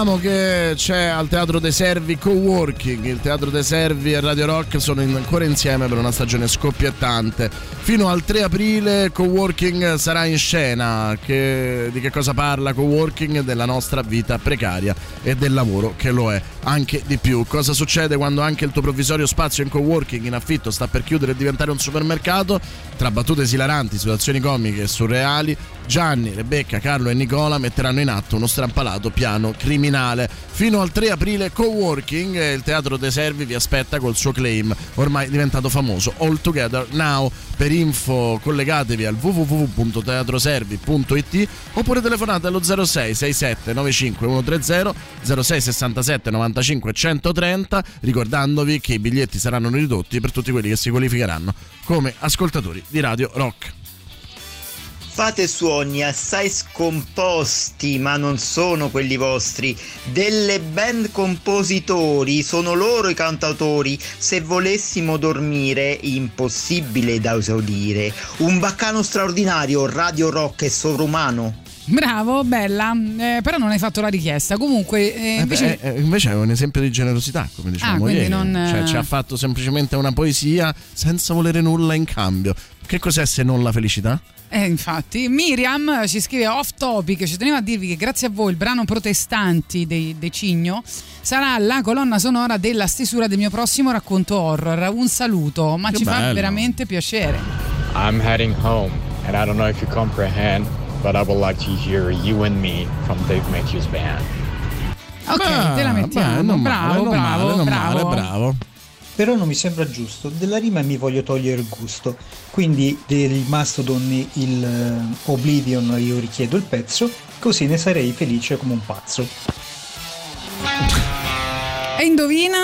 Ricordiamo che c'è al Teatro dei Servi Coworking, il Teatro dei Servi e Radio Rock sono ancora insieme per una stagione scoppiettante. Fino al 3 aprile Coworking sarà in scena. Che- di che cosa parla Coworking? Della nostra vita precaria e del lavoro che lo è anche di più. Cosa succede quando anche il tuo provvisorio spazio in coworking in affitto sta per chiudere e diventare un supermercato? Tra battute esilaranti, situazioni comiche e surreali, Gianni, Rebecca, Carlo e Nicola metteranno in atto uno strampalato piano criminale. Fino al 3 aprile Coworking, il Teatro dei Servi vi aspetta col suo claim, ormai diventato famoso, All Together Now. Per info collegatevi al www.teatroservi.it oppure telefonate allo 06 67 95 130 06 67 95 130 ricordandovi che i biglietti saranno ridotti per tutti quelli che si qualificheranno come ascoltatori di Radio Rock. Fate suoni assai scomposti, ma non sono quelli vostri. Delle band compositori, sono loro i cantautori. Se volessimo dormire, impossibile da esaudire. Un baccano straordinario, Radio Rock e sovrumano. Bravo, bella, eh, però non hai fatto la richiesta. Comunque, eh, Eh invece. beh, eh, invece è un esempio di generosità, come dicevamo Ah, quindi ieri. non- Cioè, ci ha fatto semplicemente una poesia senza volere nulla in cambio. Che cos'è se non la felicità? Eh, infatti, Miriam ci scrive off topic, ci tenevo a dirvi che grazie a voi il brano Protestanti dei, Cigno sarà la colonna sonora della stesura del mio prossimo racconto horror. Un saluto, ma Che ci fa bello. veramente piacere. I'm heading home, and I don't know if you comprehend, but I would like to hear You and Me from Dave Matthews Band. Ok, te la mettiamo. beh, bravo, male, bravo, male, bravo. male, bravo. Però non mi sembra giusto, della rima mi voglio togliere il gusto. Quindi del Mastodon il eh, Oblivion io richiedo il pezzo, così ne sarei felice come un pazzo. E indovina?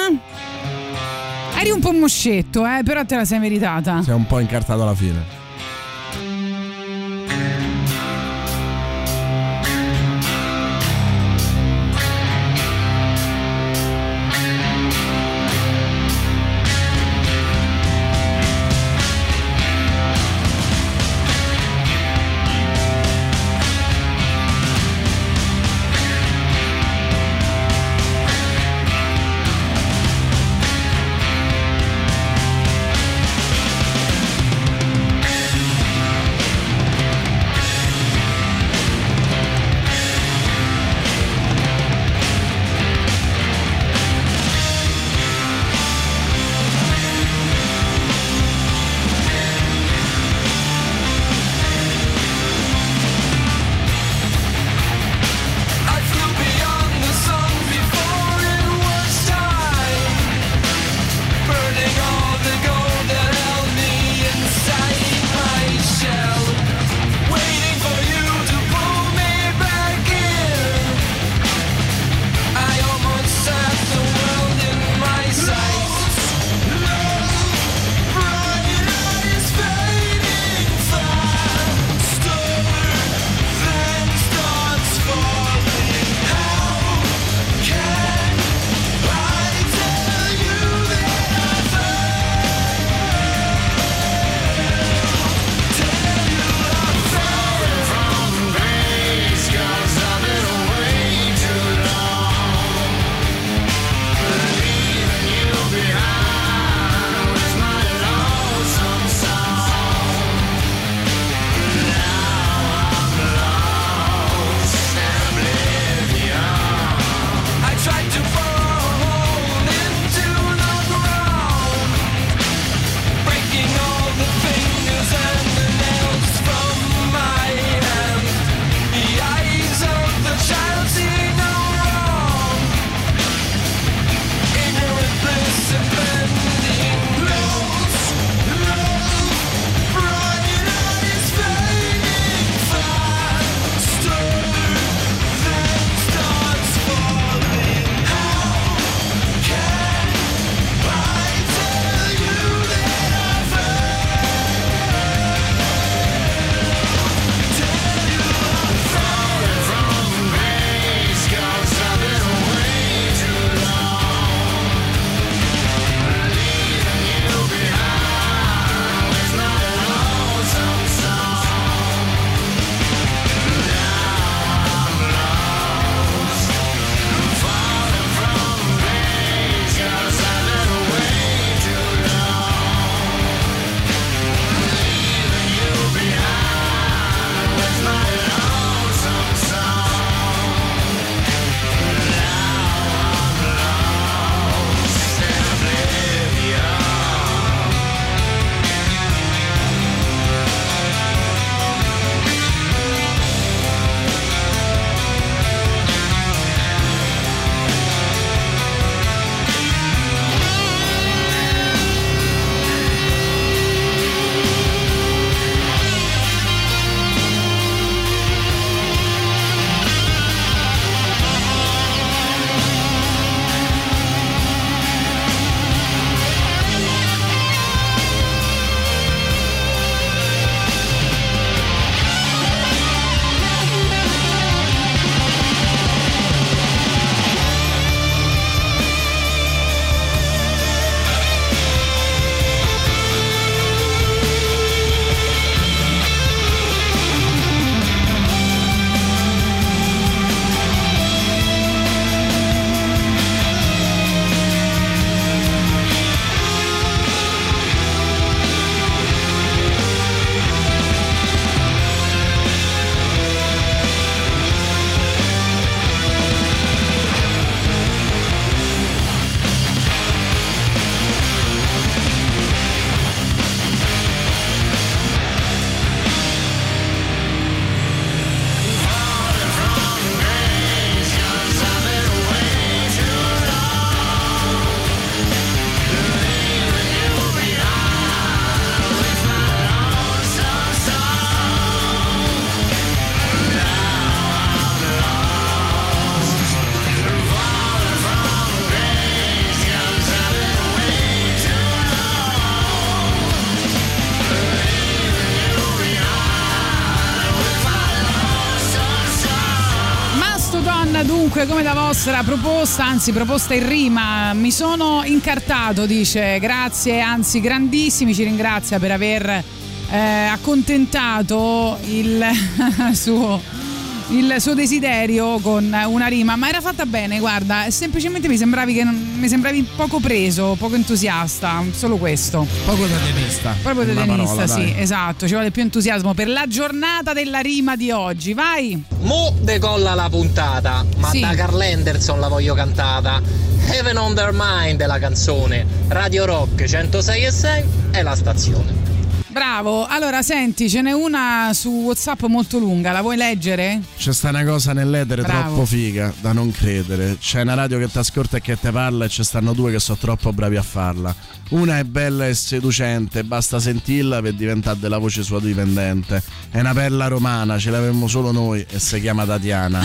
Eri un po' moscetto, eh, però te la sei meritata. Si è un po' incartato alla fine. Vostra proposta, anzi proposta in rima, mi sono incartato, dice. Grazie, anzi, grandissimi, ci ringrazia per aver eh, accontentato il (laughs) suo il suo desiderio con una rima, ma era fatta bene, guarda, semplicemente mi sembravi che non- mi sembravi poco preso, poco entusiasta, solo questo. Poco italianista. Proprio Una italianista, parola, sì, dai. esatto, ci vuole più entusiasmo per la giornata della rima di oggi. Vai! Mo decolla la puntata, ma Sì. da Carl Anderson la voglio cantata. Heaven on their mind è la canzone. Radio Rock 106 e 6 è la stazione. Bravo, allora senti, ce n'è una su WhatsApp molto lunga, la vuoi leggere? C'è sta una cosa nell'etere Bravo. troppo figa da non credere. C'è una radio che ti ascolta e che te parla e ci stanno due che sono troppo bravi a farla. Una è bella e seducente, basta sentirla per diventare della voce sua dipendente. È una perla romana, ce l'avemmo solo noi e si chiama Tatiana.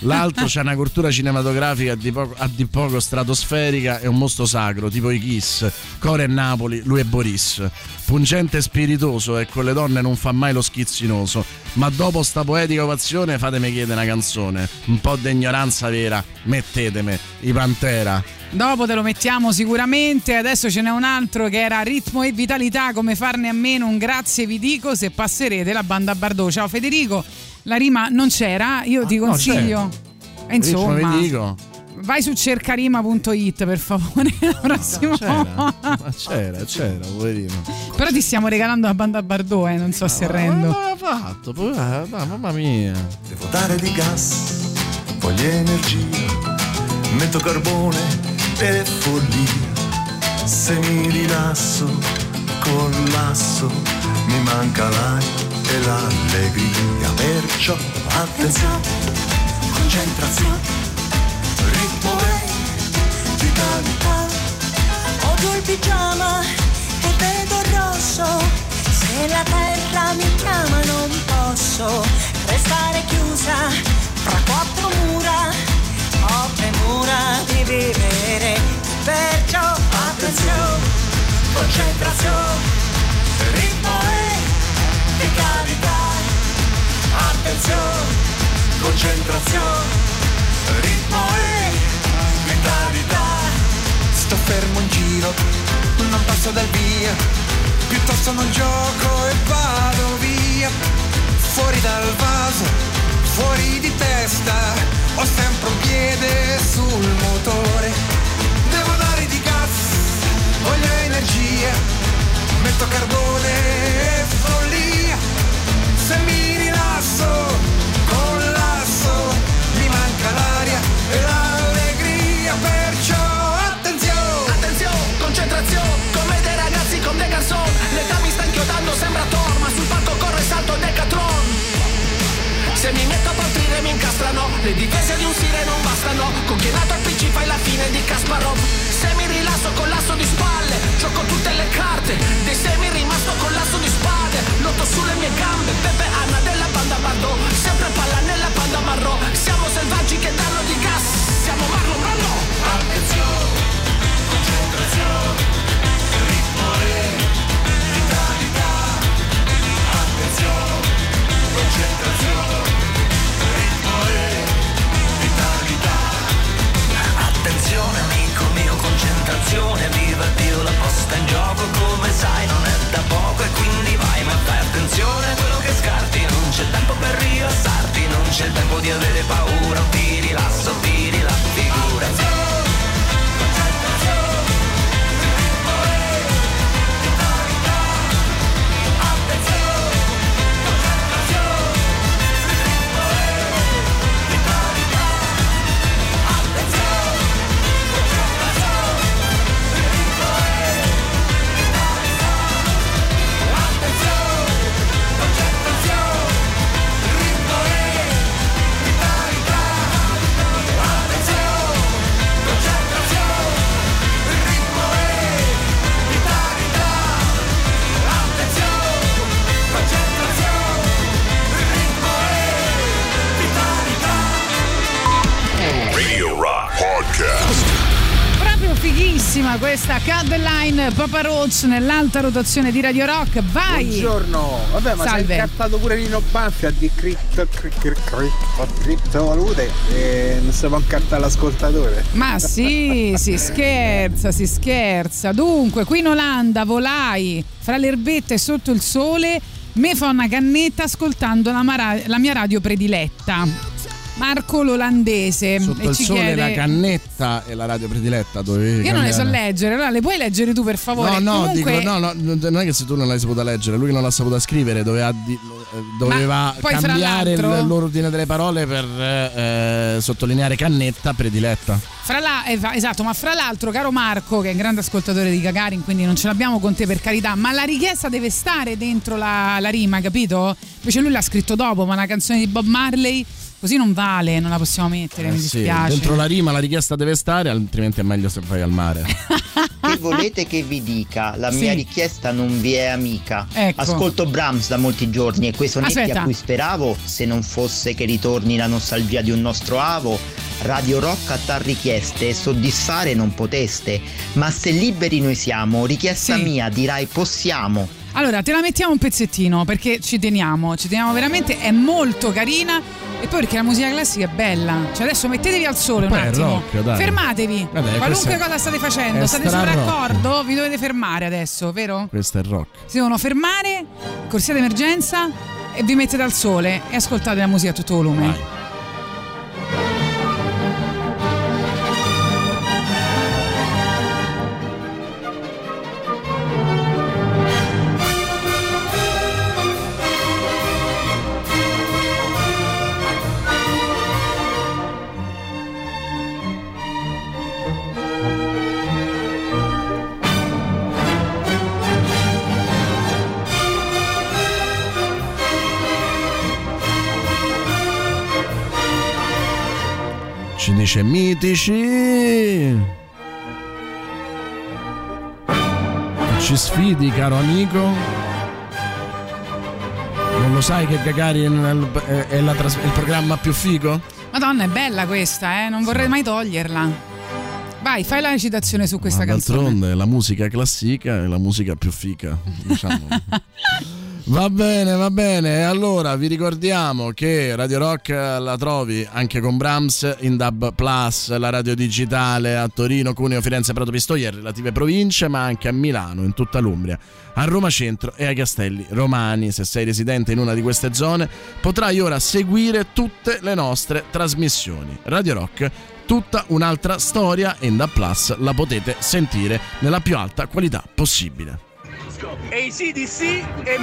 L'altro c'è una cultura cinematografica di poco, a di poco stratosferica e un mostro sacro, tipo i Kiss. Core e Napoli, lui è Boris. Pungente e spiritoso e con le donne non fa mai lo schizzinoso. Ma dopo sta poetica ovazione fatemi chiedere una canzone. Un po' di ignoranza vera, mettetemi, i Pantera. Dopo te lo mettiamo sicuramente, adesso ce n'è un altro che era ritmo e vitalità, come farne a meno, un grazie vi dico se passerete la banda Bardot. Ciao Federico, la rima non c'era, io ti no, consiglio. E insomma, Ritmo, vi dico. Vai su cercarima.it per favore (laughs) la prossima C'era, volta. ma c'era, c'era, poverino. Però ti stiamo regalando la banda Bardot, eh, non so se rendo. Ma fatto, povera- dai, mamma mia. Devo dare di gas, voglio energia, metto carbone e follia. Se mi rilasso, collasso, mi manca l'aria e l'allegria. Perciò attenzione, concentrazione, ritmo e vitalità. Odio il pigiama e vedo il rosso. Se la terra mi chiama non posso restare chiusa fra quattro mura. Ho premura di vivere, perciò attenzione, concentrazione, ritmo e vitalità. Attenzione, concentrazione, ritmo e vitalità. Sto fermo in giro, non passo dal via, piuttosto non gioco e vado via. Fuori dal vaso, fuori di testa, ho sempre un piede sul motore. Devo dare di gas, voglio energia, metto carbone e follia. Se mi rilasso, Se mi metto a partire mi incastrano Le difese di un sire non bastano. Con chi è nato al PC fai la fine di Kasparov. Se mi rilasso con l'asso di spalle Gioco tutte le carte. Dei semi rimasto con l'asso di spade Lotto sulle mie gambe. Pepe Anna della banda Bardot Sempre palla nella banda marrò Siamo selvaggi che danno di gas Siamo Marlon Brando. Attenzione, concentrazione, concentrazione, viva Dio la posta in gioco, come sai non è da poco e quindi vai, ma fai attenzione a quello che scarti, non c'è tempo per rilassarti, non c'è tempo di avere paura ti rilasso, Cut the Line Papa Roach nell'alta rotazione di Radio Rock. Vai! Buongiorno, vabbè, ma Salve. sei incartato pure Nino Banfi a di cripto, cri- cri- cri- criptovalute e non si può incartare l'ascoltatore. Ma sì, si (laughs) scherza, si scherza. Dunque, qui in Olanda volai fra le erbette sotto il sole. Me fa una cannetta ascoltando la, mara- la mia radio prediletta. Marco l'olandese. Sotto il sole chiede- la cannetta e la radio prediletta Io non le so cambiare. leggere, allora le puoi leggere tu per favore? No, no, Comunque, dico, no, no, non è che se tu non l'hai saputa leggere, lui non l'ha saputa scrivere doveva, doveva cambiare il- l'ordine delle parole per eh, sottolineare cannetta prediletta. Fra la- eh, esatto, ma fra l'altro, caro Marco, che è un grande ascoltatore di Gagarin, quindi non ce l'abbiamo con te per carità, ma la richiesta deve stare dentro la, la rima, capito? Invece lui l'ha scritto dopo, ma una canzone di Bob Marley così non vale, non la possiamo mettere, mi Eh sì, dispiace. dentro la rima la richiesta deve stare, altrimenti è meglio se vai al mare. (laughs) Che volete che vi dica? La mia Sì. richiesta non vi è amica. Ecco. Ascolto Brahms da molti giorni e quei sonetti Aspetta. a cui speravo, se non fosse che ritorni la nostalgia di un nostro avo, Radio Rock a tal richieste soddisfare non poteste. Ma se liberi noi siamo, richiesta Sì. mia, dirai possiamo. Allora, te la mettiamo un pezzettino perché ci teniamo, ci teniamo veramente, è molto carina e poi perché la musica classica è bella. Cioè adesso mettetevi al sole un attimo. rock. Fermatevi. Vabbè, Qualunque cosa state facendo, state rock. raccordo, vi dovete fermare adesso, vero? Questo è rock. Si devono fermare, corsia d'emergenza e vi mettete al sole e ascoltate la musica a tutto volume. Ci dice mitici. Ci sfidi, caro amico. Non lo sai che Gagarin è la è il programma più figo? Madonna, è bella questa, eh? Non vorrei mai toglierla. Vai, fai la recitazione su questa Ma canzone. d'altronde la musica classica è la musica più fica, diciamo. (laughs) Va bene, va bene. Allora vi ricordiamo che Radio Rock la trovi anche con Brahms in Dub Plus, la radio digitale a Torino, Cuneo, Firenze, Prato Pistoia e relative province, ma anche a Milano, in tutta l'Umbria, a Roma Centro e ai Castelli Romani. Se sei residente in una di queste zone, potrai ora seguire tutte le nostre trasmissioni. Radio Rock tutta un'altra storia e in DAB Plus la potete sentire nella più alta qualità possibile. E i CDC e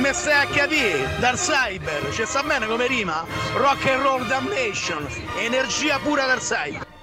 capire dal cyber, ci sta bene come rima? Rock and roll damnation, energia pura dal cyber.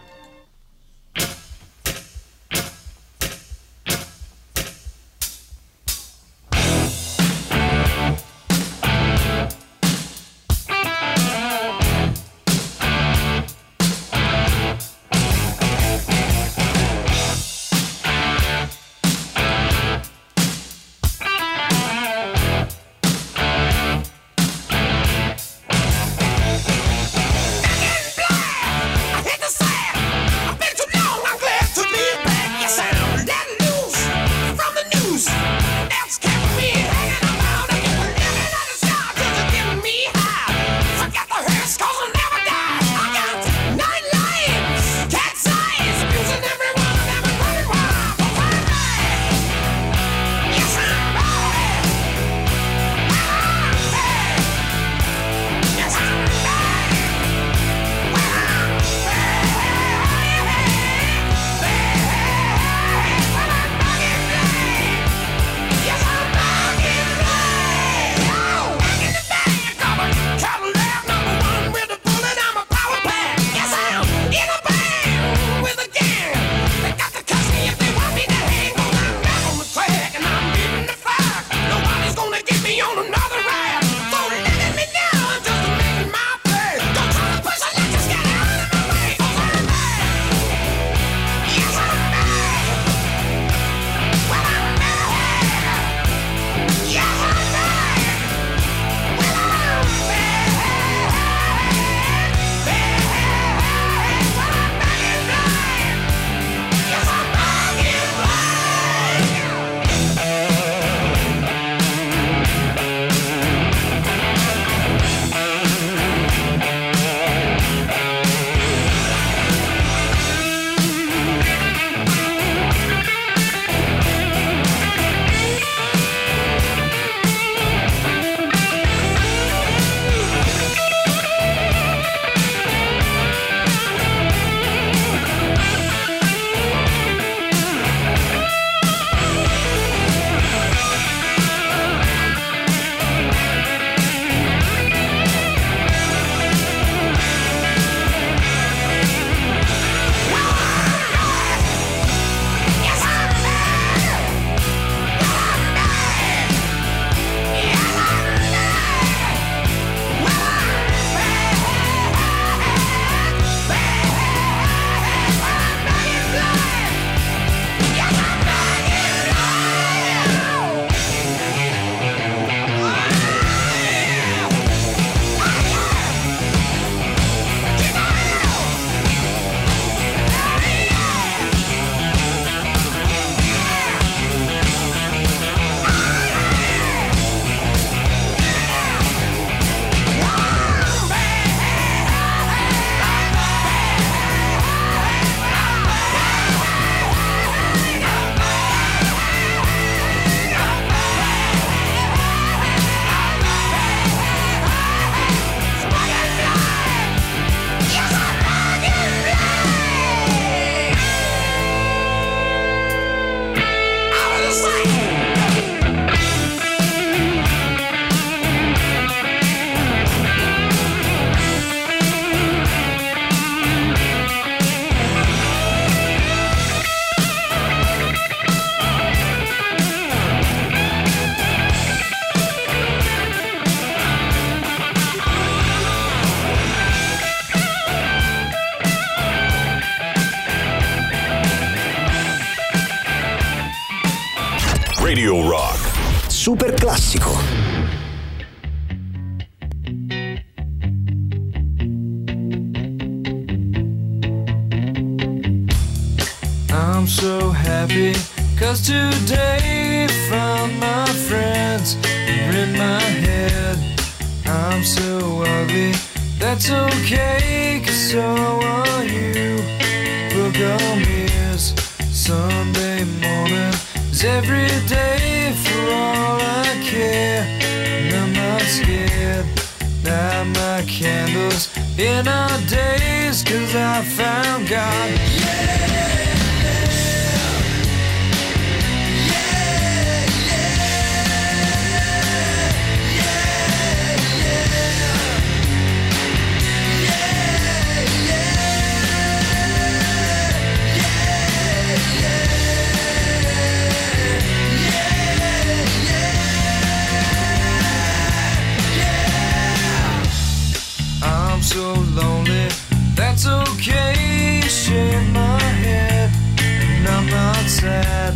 Sad.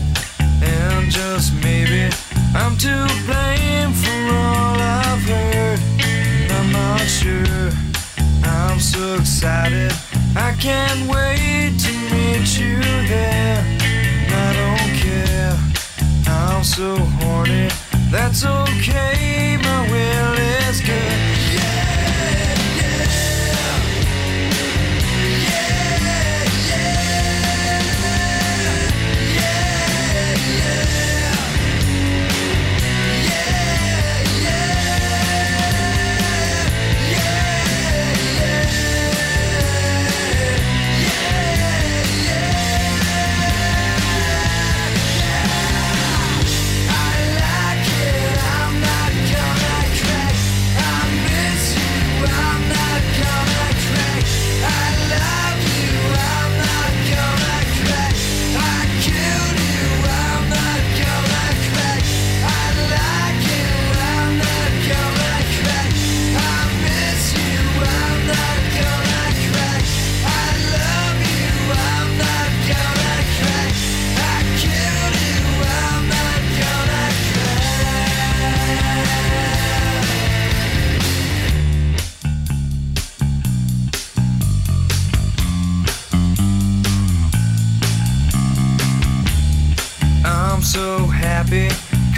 And just maybe I'm to blame for all I've heard. I'm not sure. I'm so excited, I can't wait to meet you there. I don't care, I'm so horny. That's okay,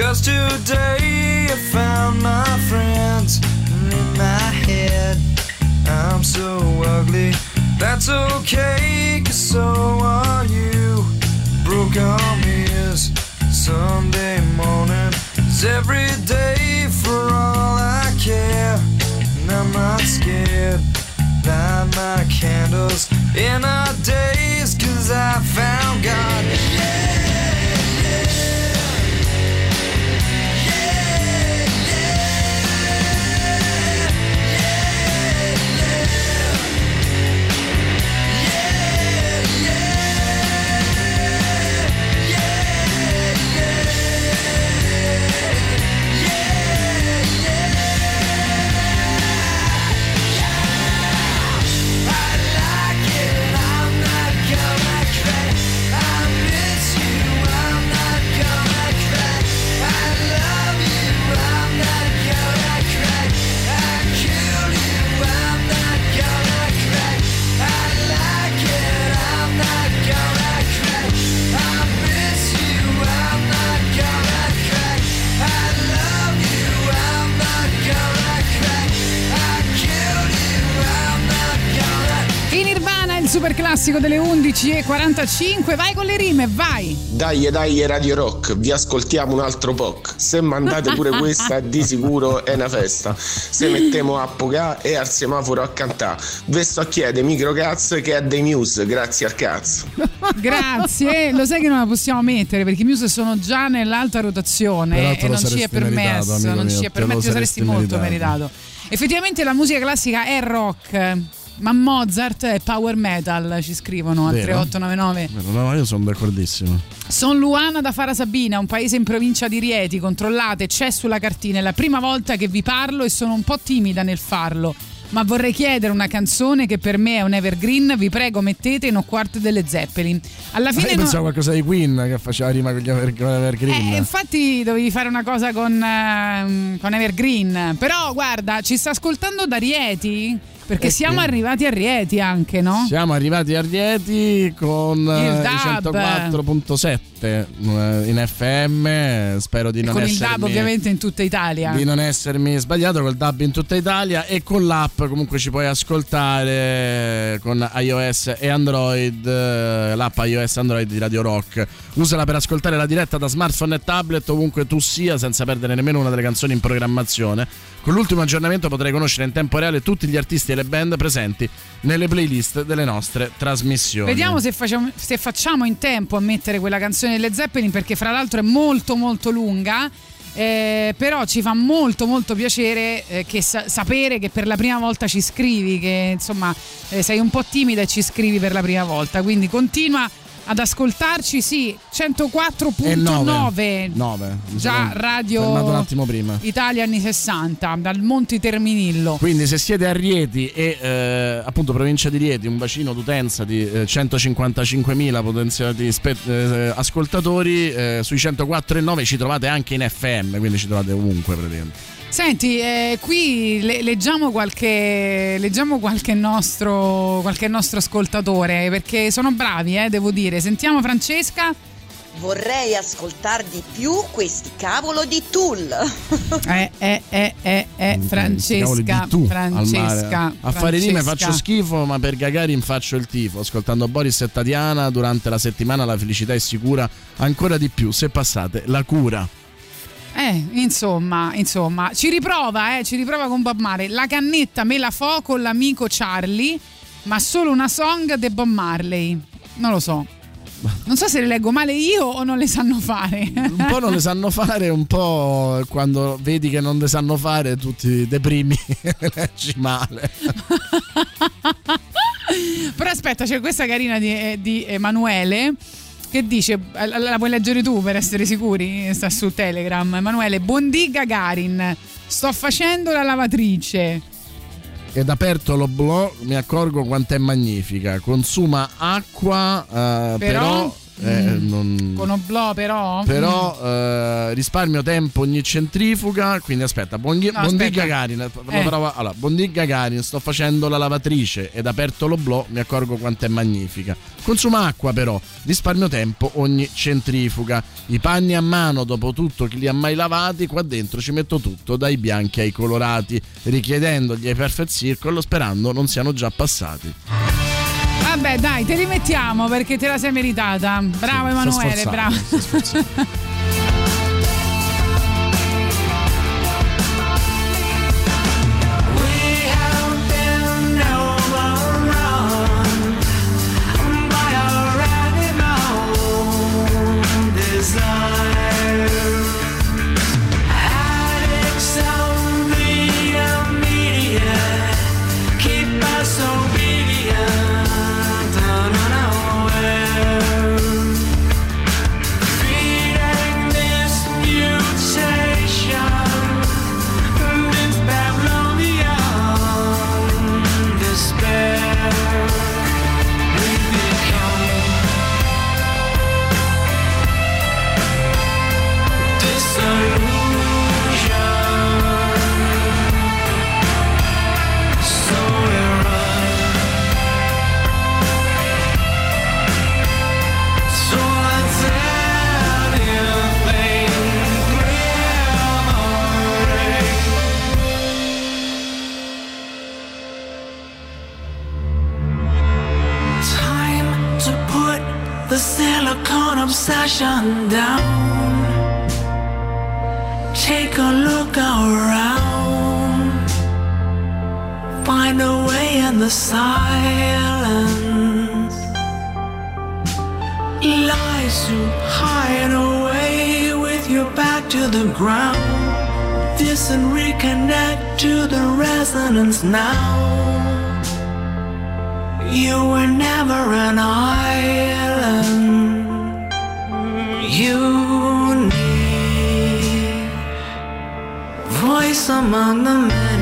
cause today I found my friends in my head. I'm so ugly, that's okay cause so are you. Broke arm is Sunday morning is every day for all I care. And I'm not scared. Light my candles in a days super classico delle 11.45. Vai con le rime, vai! Dai, dai, Radio Rock, vi ascoltiamo un altro poc. Se mandate pure questa, (laughs) di sicuro è una festa. Se mettiamo a pogà e al semaforo a cantà. Ve sto a chiedere, micro cazzo, che è dei Muse, grazie al cazzo. (laughs) Grazie, lo sai che non la possiamo mettere perché i Muse sono già nell'alta rotazione Però te e non ci è meritato, permesso, amico non mio, ci è permesso, ti saresti saresti molto meritato. meritato. Effettivamente la musica classica è rock, ma Mozart è power metal, ci scrivono al Vero? 3899. No, io sono d'accordissimo. Son Luana da Fara Sabina, un paese in provincia di Rieti, controllate, c'è sulla cartina, è la prima volta che vi parlo e sono un po' timida nel farlo. ma vorrei chiedere una canzone che per me è un evergreen. Vi prego, mettete in un quarto delle Zeppelin. Alla fine. Io no- pensavo a qualcosa di Queen che faceva rima con gli Ever- con Evergreen. Eh, infatti dovevi fare una cosa con, ehm, con Evergreen. Però guarda, ci sta ascoltando da Rieti. Perché Eh, siamo sì. arrivati a Rieti anche, no? Siamo arrivati a Rieti con eh, i DAB. 104.7 eh, in FM. Spero di non con il essermi DAB ovviamente in tutta Italia. di non essermi sbagliato col DAB in tutta Italia e con l'app comunque ci puoi ascoltare con iOS e Android eh, l'app iOS e Android di Radio Rock usala per ascoltare la diretta da smartphone e tablet ovunque tu sia senza perdere nemmeno una delle canzoni in programmazione con l'ultimo aggiornamento potrai conoscere in tempo reale tutti gli artisti e le band presenti nelle playlist delle nostre trasmissioni Vediamo se facciamo, se facciamo in tempo a mettere quella canzone delle Zeppelin perché fra l'altro è molto molto lunga. eh, però ci fa molto molto piacere eh, che sa- sapere che per la prima volta ci scrivi, che insomma eh, sei un po' timida e ci scrivi per la prima volta, quindi continua ad ascoltarci, sì, 104.9 e 9 9 già radio fermato un attimo prima Italia anni 60 dal Monte Terminillo. Quindi se siete a Rieti e eh, appunto provincia di Rieti, un bacino d'utenza di eh, 155.000 potenziati spe- eh, ascoltatori, eh, sui 104,9 ci trovate anche in FM, quindi ci trovate ovunque praticamente. Senti, eh, qui le- leggiamo, qualche, leggiamo qualche, nostro, qualche nostro ascoltatore perché sono bravi, eh, devo dire. Sentiamo Francesca. Vorrei ascoltare di più questi cavolo di Tool. (laughs) Eh, eh, eh, eh, eh, Francesca. Tu mare. Francesca. A fare rime faccio schifo, ma per Gagarin faccio il tifo. Ascoltando Boris e Tatiana durante la settimana la felicità è sicura ancora di più se passate la cura. Eh, insomma, insomma, ci riprova, eh, ci riprova con Bob Marley. La cannetta me la fo con l'amico Charlie, ma solo una song di Bob Marley. Non lo so. Non so se le leggo male io o non le sanno fare. Un po' non le sanno fare, un po' quando vedi che non le sanno fare, tu ti deprimi e (laughs) leggi male. Però aspetta, c'è questa carina di, eh, di Emanuele che dice, la, puoi leggere tu per essere sicuri? Sta su Telegram. Emanuele, buondì Gagarin, sto facendo la lavatrice. Ed aperto lo blog mi accorgo quanto è magnifica. Consuma acqua, eh, però. Eh, Mm. non- Con oblò però? Però eh, risparmio tempo ogni centrifuga. Quindi aspetta, buondì, No. Gagarin. Eh. prova- allora, buondì Gagarin, sto facendo la lavatrice ed aperto lo blò, mi accorgo quanto è magnifica. Consuma acqua però, risparmio tempo ogni centrifuga. I panni a mano, dopo tutto, chi li ha mai lavati? Qua dentro ci metto tutto, dai bianchi ai colorati, richiedendogli ai perfect circle, sperando non siano già passati. Vabbè, dai, te li mettiamo perché te la sei meritata. Bravo Sì, Emanuele, bravo. (laughs) silence. Lies to hide away with your back to the ground. Listen, reconnect to the resonance now. You were never an island. You need voice among the many.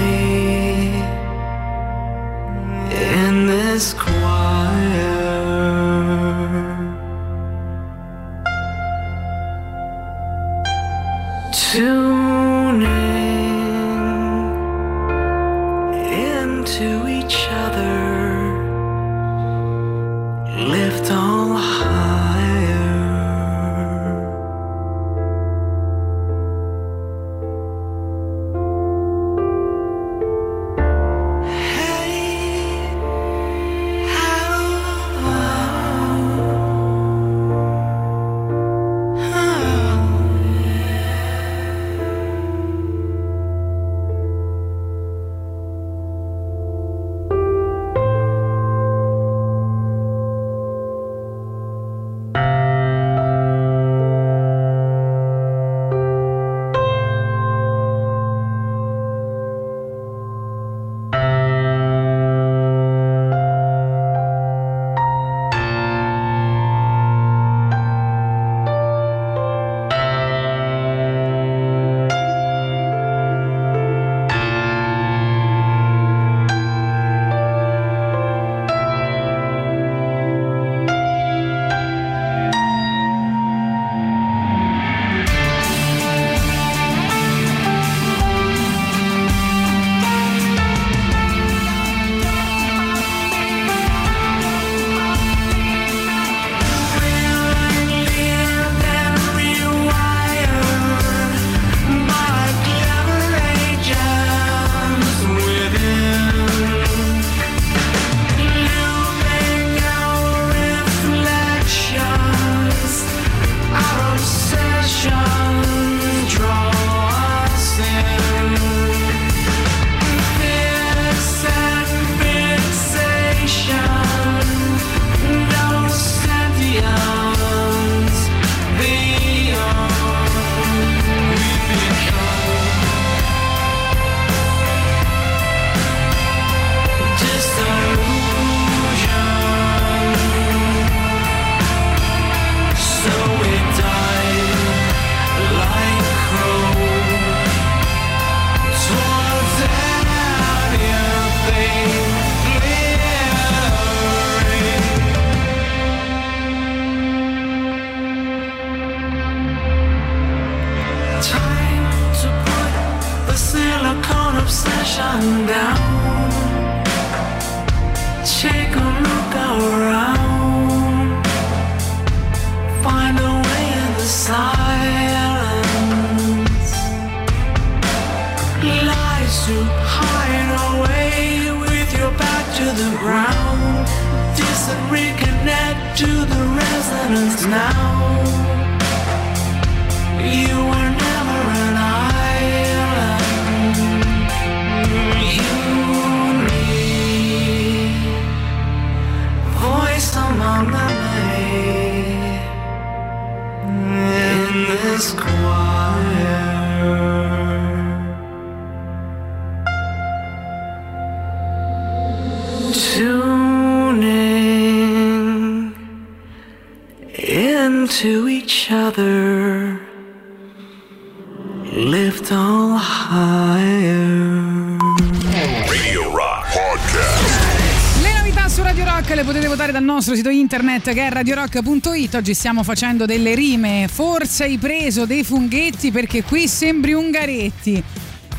Che è radiorock.it. Oggi stiamo facendo delle rime. Forse hai preso dei funghetti perché qui sembri Ungaretti.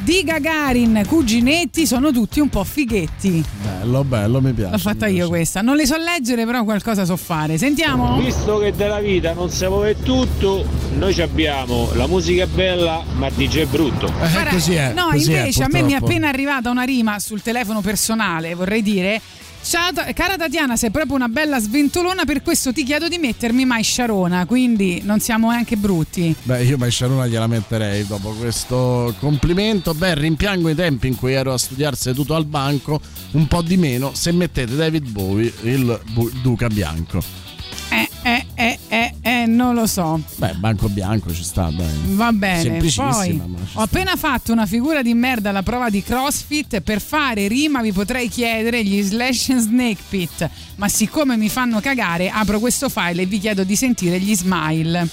Di Gagarin, cuginetti sono tutti un po' fighetti. Bello, bello, mi piace. L'ho fatta io questa. Non le so leggere, però qualcosa so fare. Sentiamo. Visto che della vita non si può tutto, noi ci abbiamo la musica è bella, ma DJ è brutto. Guarda, No, invece a me mi è appena arrivata una rima sul telefono personale, vorrei dire. Ciao, cara Tatiana, sei proprio una bella sventolona, per questo ti chiedo di mettermi mai Sharona, quindi non siamo neanche brutti. Beh, io mai Sharona gliela metterei dopo questo complimento. Beh, rimpiango i tempi in cui ero a studiare seduto al banco, un po' di meno se mettete David Bowie, il Duca Bianco. Eh, eh, eh, non lo so. Beh, Banco Bianco ci sta, dai. Va bene, poi ho appena fatto una figura di merda alla prova di CrossFit. Per fare rima vi potrei chiedere gli Slash and Snake Pit, ma siccome mi fanno cagare, apro questo file e vi chiedo di sentire gli Smile.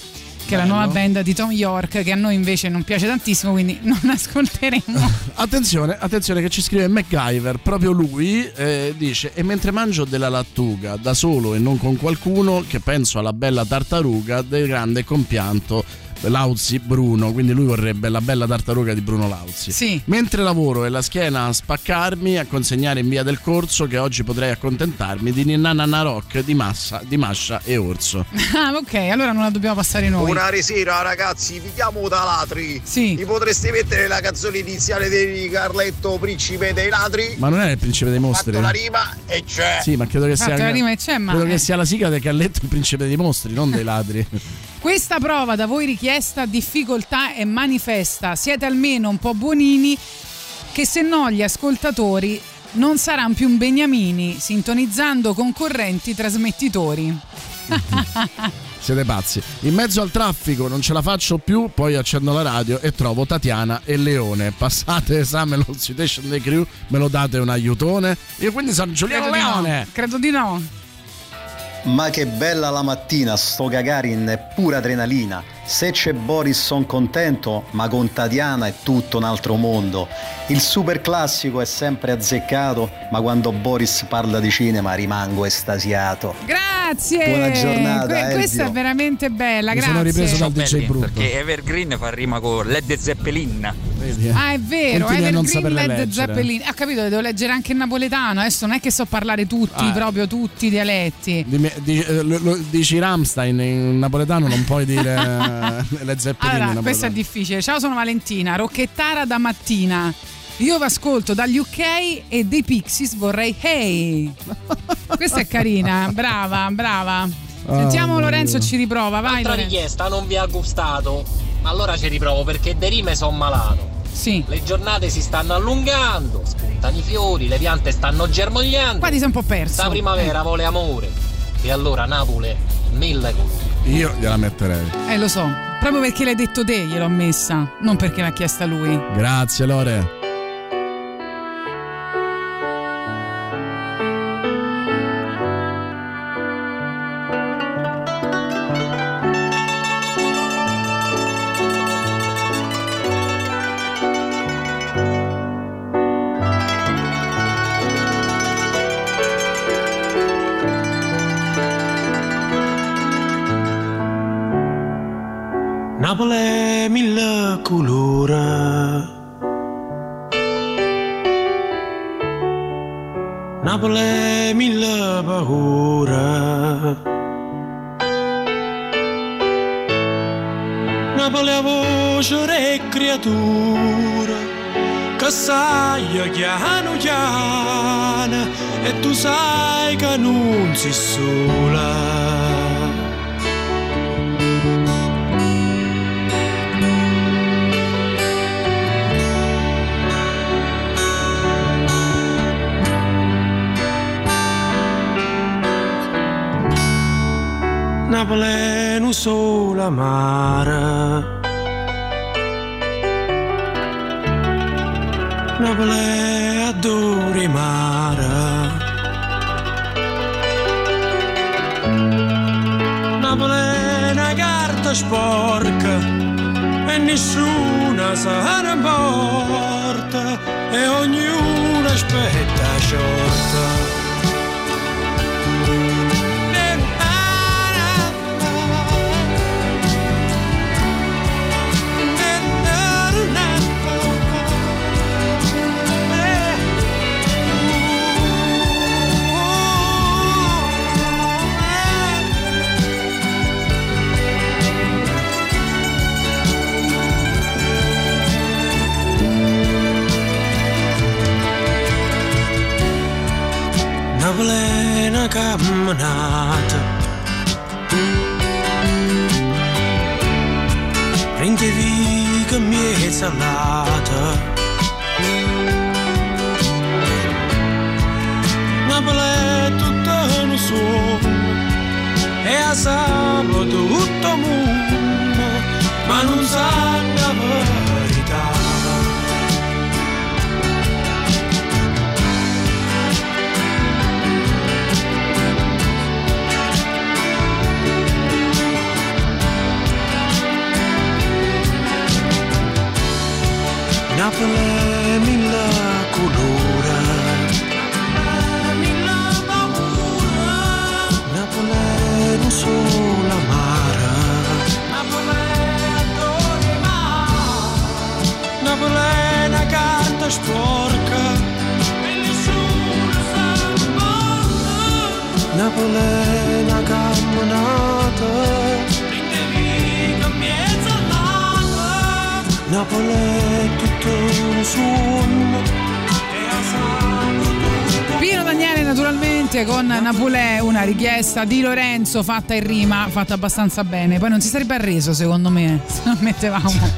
Che è la nuova band di Tom York, che a noi invece non piace tantissimo, quindi (laughs) non ascolteremo. (laughs) Attenzione, attenzione che ci scrive MacGyver, proprio lui eh, dice e mentre mangio della lattuga da solo e non con qualcuno che penso alla bella tartaruga del grande compianto Lauzi Bruno, quindi lui vorrebbe la bella tartaruga di Bruno Lauzi. Sì. Mentre lavoro e la schiena a spaccarmi, a consegnare in via del corso che oggi potrei accontentarmi di Ninna Nanna Rock di Massa, di Mascia e Orso. (laughs) ah, ok, allora non la dobbiamo passare noi. Una sera ragazzi, vi chiamo da ladri. Sì. Mi potreste mettere la canzone iniziale di Carletto, Principe dei ladri? Ma non è il principe dei mostri? Fatto la rima e c'è. Sì, ma credo che sia la rima e c'è, ma- credo eh. che sia la sigla del Carletto il principe dei mostri, non dei ladri. (laughs) Questa prova da voi richiesta difficoltà è manifesta. Siete almeno un po' buonini che se no gli ascoltatori non saranno più beniamini sintonizzando concorrenti trasmettitori. (laughs) Siete pazzi. In mezzo al traffico non ce la faccio più, poi accendo la radio e trovo Tatiana e Leone. Passate esame lo citation dei crew, me lo date un aiutone? Io quindi sono Giuliano Credo di no. Leone. Credo di no. Ma che bella la mattina, sto Gagarin pura adrenalina. Se c'è Boris son contento, ma con Tatiana è tutto un altro mondo. Il super classico è sempre azzeccato, ma quando Boris parla di cinema rimango estasiato. Grazie. Buona giornata, Que- Elvio. questa è veramente bella, Mi grazie. sono ripreso dal DJ Brutto. Perché Evergreen fa rima con Led Zeppelin. Ah, è vero, Continui Evergreen Led leggere. Zeppelin. Ha capito, devo leggere anche il napoletano. Adesso non è che so parlare tutti, Ah. proprio tutti i dialetti. Di- eh, lo- lo- dici Ramstein in napoletano, non puoi dire (laughs) eh, le zeppelini Allora, questo è difficile. Ciao, sono Valentina, rocchettara da mattina. Io vi ascolto dagli UK e dei Pixies vorrei Hey. Questa è carina, brava, brava. Sentiamo Ah, Lorenzo ci riprova, vai. Altra Lorenzo. richiesta non vi ha gustato. Ma allora ci riprovo perché de rime son malato. Sì. Le giornate si stanno allungando, spuntano i fiori, le piante stanno germogliando. Qua ti sei un po' perso. La primavera vuole amore. E allora Napoli, mille colori. Io gliela metterei. Eh, lo so. Proprio perché l'hai detto te gliel'ho messa, non perché l'ha chiesta lui. Grazie Lore. Sei sola. Napoli non sola mare Napoli adori mare Una carta sporca e nessuna se ne importa e ognuno aspetta sciorta plena camminata Prendevi che mi è salata Napoli è tutto un sogno e a sabato tutto mondo ma non sa la Napoli è mille colore Napoli è non solo amara Napoli è una carta sporca Napoli è una camminata Napoli è tutto un suono Pino Daniele naturalmente con Napolè, una richiesta di Lorenzo fatta in rima, fatta abbastanza bene. Poi non si sarebbe arreso secondo me (laughs) se non mettevamo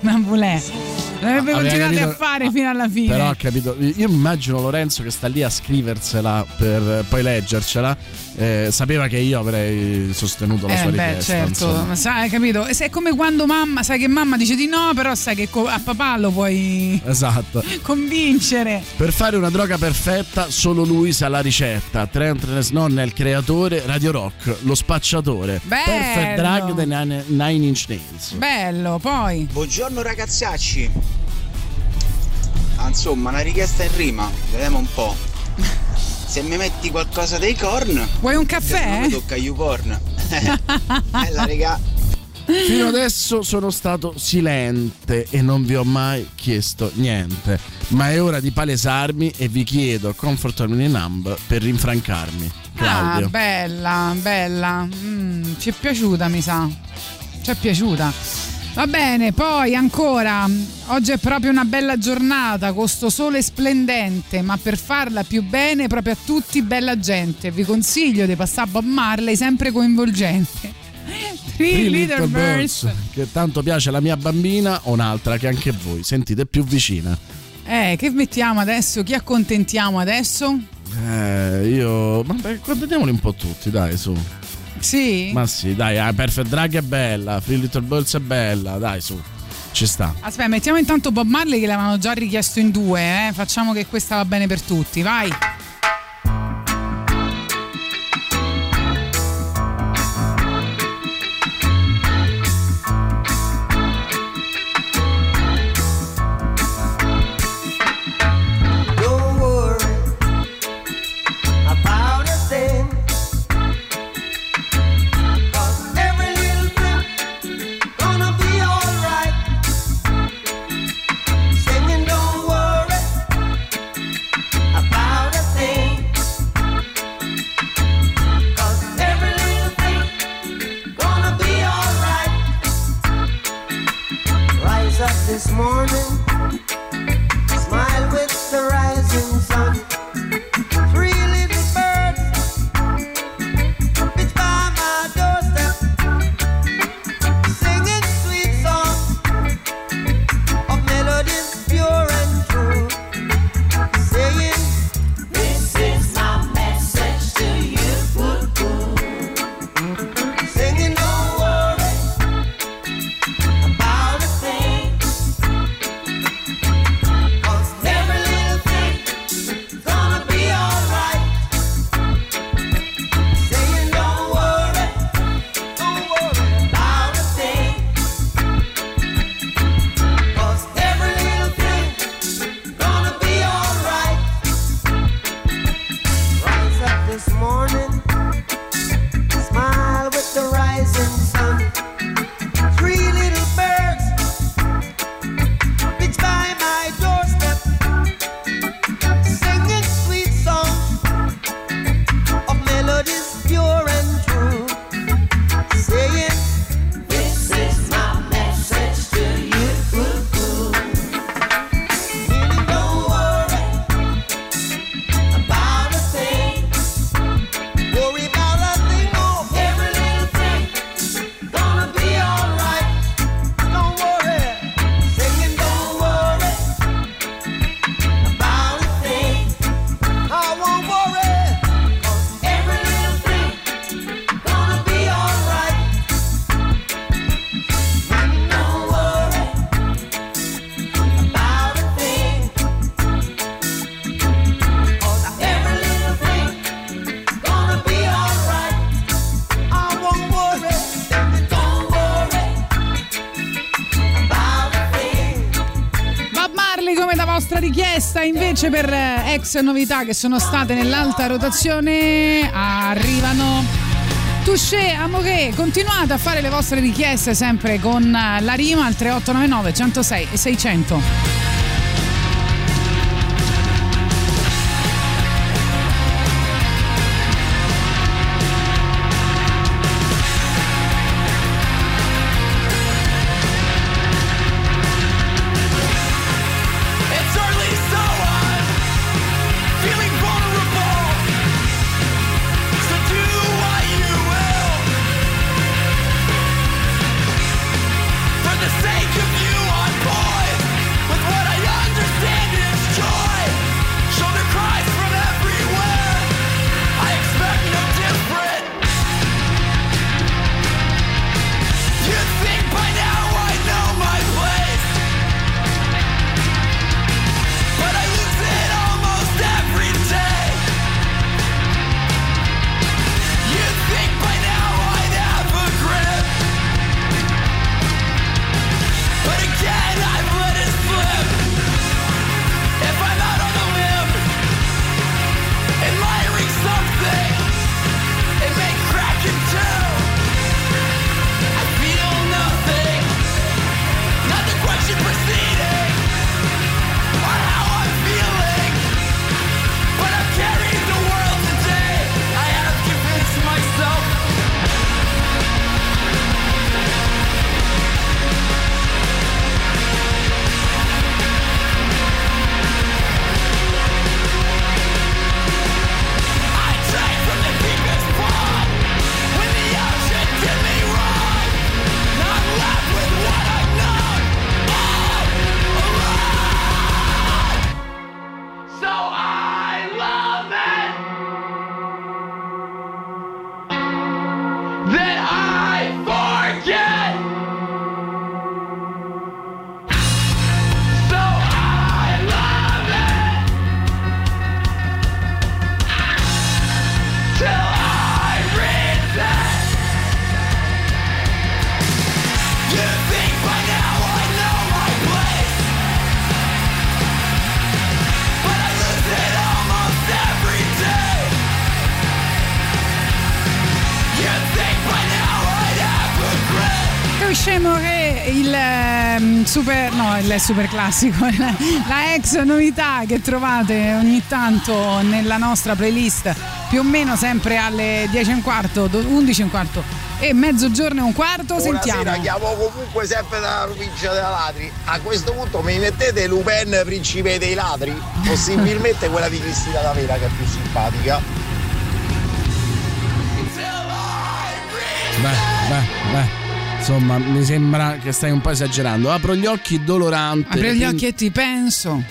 Napolè. L'avrebbe continuato a fare fino alla fine. Però ho capito, io mi immagino Lorenzo che sta lì a scriversela per poi leggercela. eh, sapeva che io avrei sostenuto la Eh, sua beh, richiesta. certo, insomma. ma sai, hai capito? È come quando mamma, sai che mamma dice di no, però sai che a papà lo puoi Esatto. (laughs) convincere. Per fare una droga perfetta, solo lui sa la ricetta. Trent Reznor è il creatore, Radio Rock, lo spacciatore. Bello. Perfect drug dei Nine, Nine Inch Nails. Bello, poi. Buongiorno ragazzacci. Ah, insomma, una richiesta in rima, vediamo un po'. (laughs) Se mi metti qualcosa dei corn. Vuoi un caffè? mi tocca YouPorn. (laughs) Bella regà. Fino adesso sono stato silente e non vi ho mai chiesto niente. Ma è ora di palesarmi e vi chiedo Comfort Me Numb per rinfrancarmi. Claudio. Ah, bella, bella. Mm, ci è piaciuta, mi sa. Ci è piaciuta. Va bene, poi ancora, oggi è proprio una bella giornata, con sto sole splendente, ma per farla più bene proprio a tutti bella gente, vi consiglio di passare Bob Marley sempre coinvolgente. (laughs) Three, Three Little Birds. che tanto piace alla mia bambina o un'altra che anche voi sentite più vicina. Eh, che mettiamo adesso? Chi accontentiamo adesso? Eh, io. Vabbè, accontentiamoli un po' tutti, dai, su. Sì? Ma sì, dai, ah, Perfect Drag è bella, Free Little Birds è bella, dai, su. Ci sta. Aspetta, mettiamo intanto Bob Marley che l'avevano già richiesto in due, eh? Facciamo che questa va bene per tutti, vai. Richiesta invece per eh, ex novità che sono state nell'alta rotazione arrivano. Touché, Amore, continuate a fare le vostre richieste sempre con eh, la rima al 3899 106 e 600. Il super classico, (laughs) la ex novità che trovate ogni tanto nella nostra playlist, più o meno sempre alle 10 e un quarto, do- 11 e un quarto e mezzogiorno e un quarto. Sentiamo. Buonasera, chiamo comunque sempre dalla provincia dei ladri. A questo punto mi mettete Lupin, principe dei ladri? Possibilmente quella di Cristina D'Avera che è più simpatica. Beh, beh, beh. Insomma, mi sembra che stai un po' esagerando. Apro gli occhi dolorante. Apri gli pin- occhi e ti penso.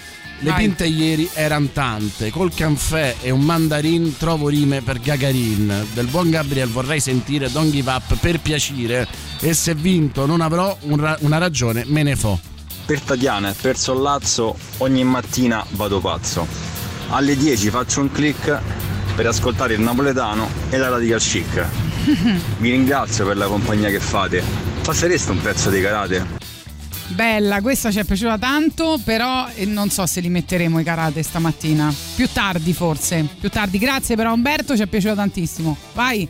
Le Vai. pinte ieri erano tante. Col caffè e un mandarin trovo rime per Gagarin. Del buon Gabriel vorrei sentire Don't Give Up per piacere. E se vinto non avrò un ra- una ragione, me ne fo. Per Tatiana e per Sollazzo ogni mattina vado pazzo. Alle 10 faccio un click per ascoltare il napoletano e la radical chic. Vi ringrazio per la compagnia che fate. Passereste un pezzo di karate? Bella, questa ci è piaciuta tanto, però eh, non so se li metteremo i karate stamattina. Più tardi forse, più tardi. Grazie però Umberto, ci è piaciuto tantissimo. Vai.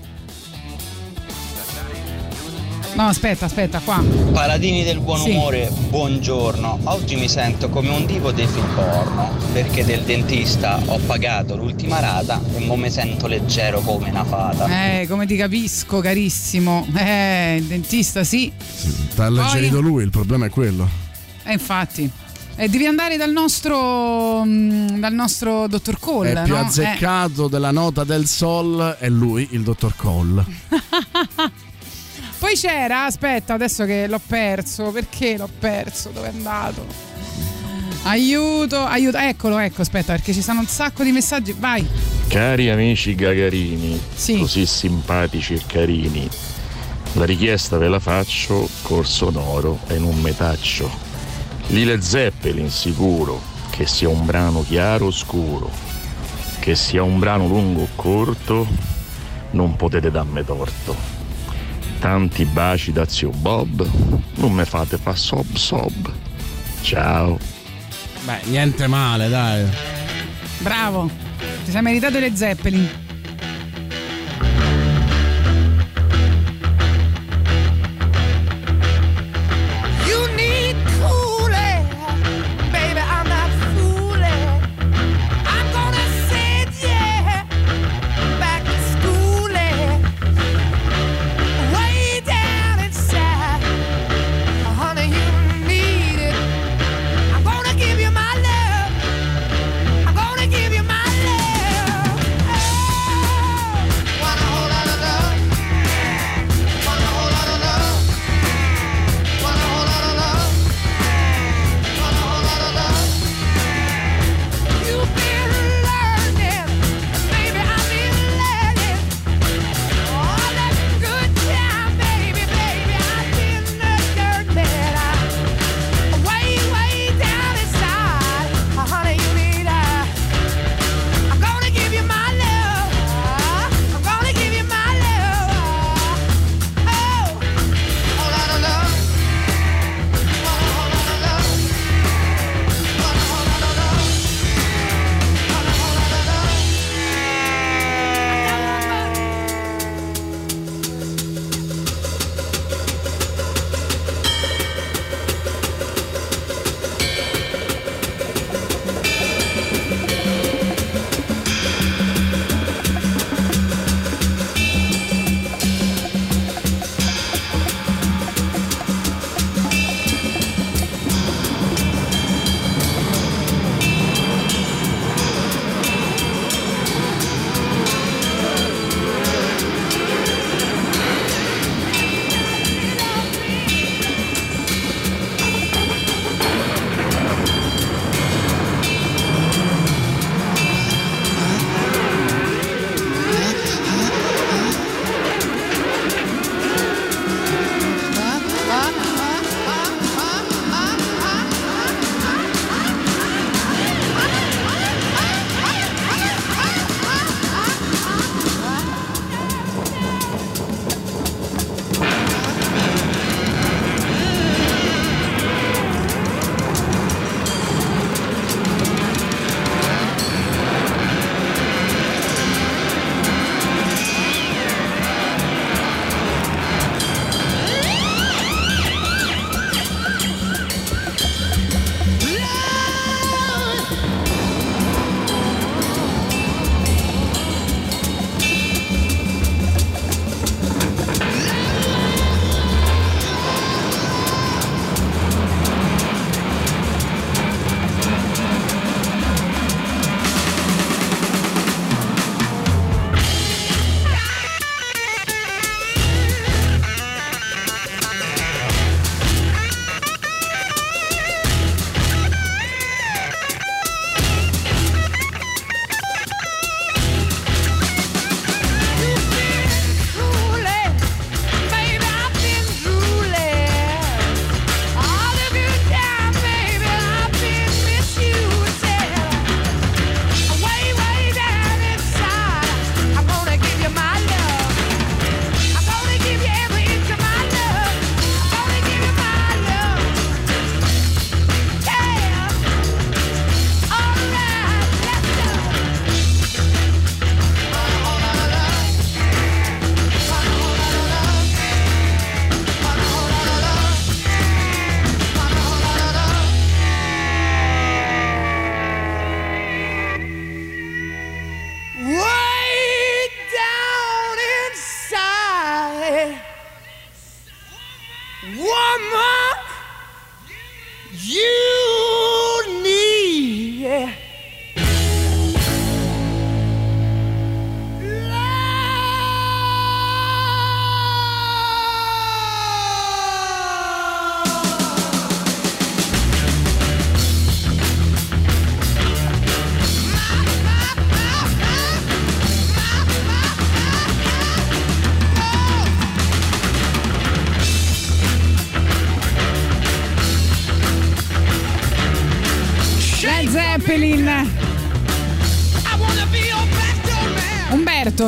No, aspetta, aspetta, qua. Paladini del buon Sì. umore, buongiorno. Oggi mi sento come un divo dei film porno perché del dentista ho pagato l'ultima rata e mo mi sento leggero come una fata. Eh, come ti capisco, carissimo. Eh, il dentista sì. T'ha alleggerito lui, il problema è quello. Eh, infatti. E devi andare dal nostro mm, dal nostro dottor Cole, è più no? Eh. azzeccato della nota del sol è lui, il dottor Cole. (laughs) Poi c'era, aspetta, adesso che l'ho perso, perché l'ho perso? Dove è andato? Aiuto, aiuto, eccolo, ecco, aspetta, perché ci sono un sacco di messaggi. Vai. Cari amici gagarini, Sì. così simpatici e carini, la richiesta ve la faccio col sonoro e in un metaccio. Lile Zeppelin sicuro, che sia un brano chiaro o scuro, che sia un brano lungo o corto, non potete darmi torto. Tanti baci da zio Bob, non me fate fa sob sob. Ciao. Beh, niente male, dai. Bravo. Ti sei meritato le Zeppelin.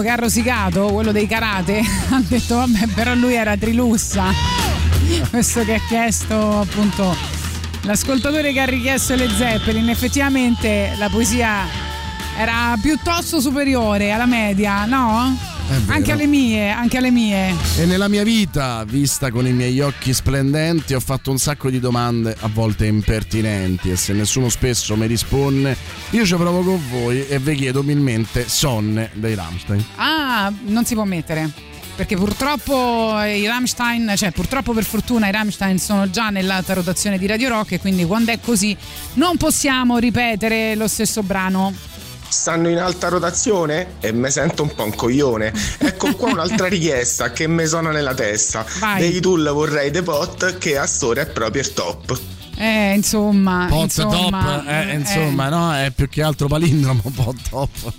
Che ha rosicato, quello dei karate, (laughs) ha detto vabbè però lui era Trilussa. (laughs) Questo che ha chiesto appunto L'ascoltatore che ha richiesto le Zeppelin, effettivamente la poesia era piuttosto superiore alla media, no? Anche alle mie, anche alle mie. E nella mia vita, vista con i miei occhi splendenti, ho fatto un sacco di domande, a volte impertinenti, e se nessuno spesso mi risponde, io ci provo con voi e vi chiedo umilmente sonne dei Rammstein. Ah, non si può mettere. Perché purtroppo i Rammstein, cioè purtroppo per fortuna i Rammstein sono già nell'alta rotazione di Radio Rock e quindi quando è così non possiamo ripetere lo stesso brano. Stanno in alta rotazione e me sento un po' un coglione. Ecco qua un'altra (laughs) richiesta che mi suona nella testa. Vai. Dei tool vorrei The Pot che a storia è proprio il top. Eh, insomma. Pot insomma, top, eh, insomma, no? È più che altro palindromo, pot top.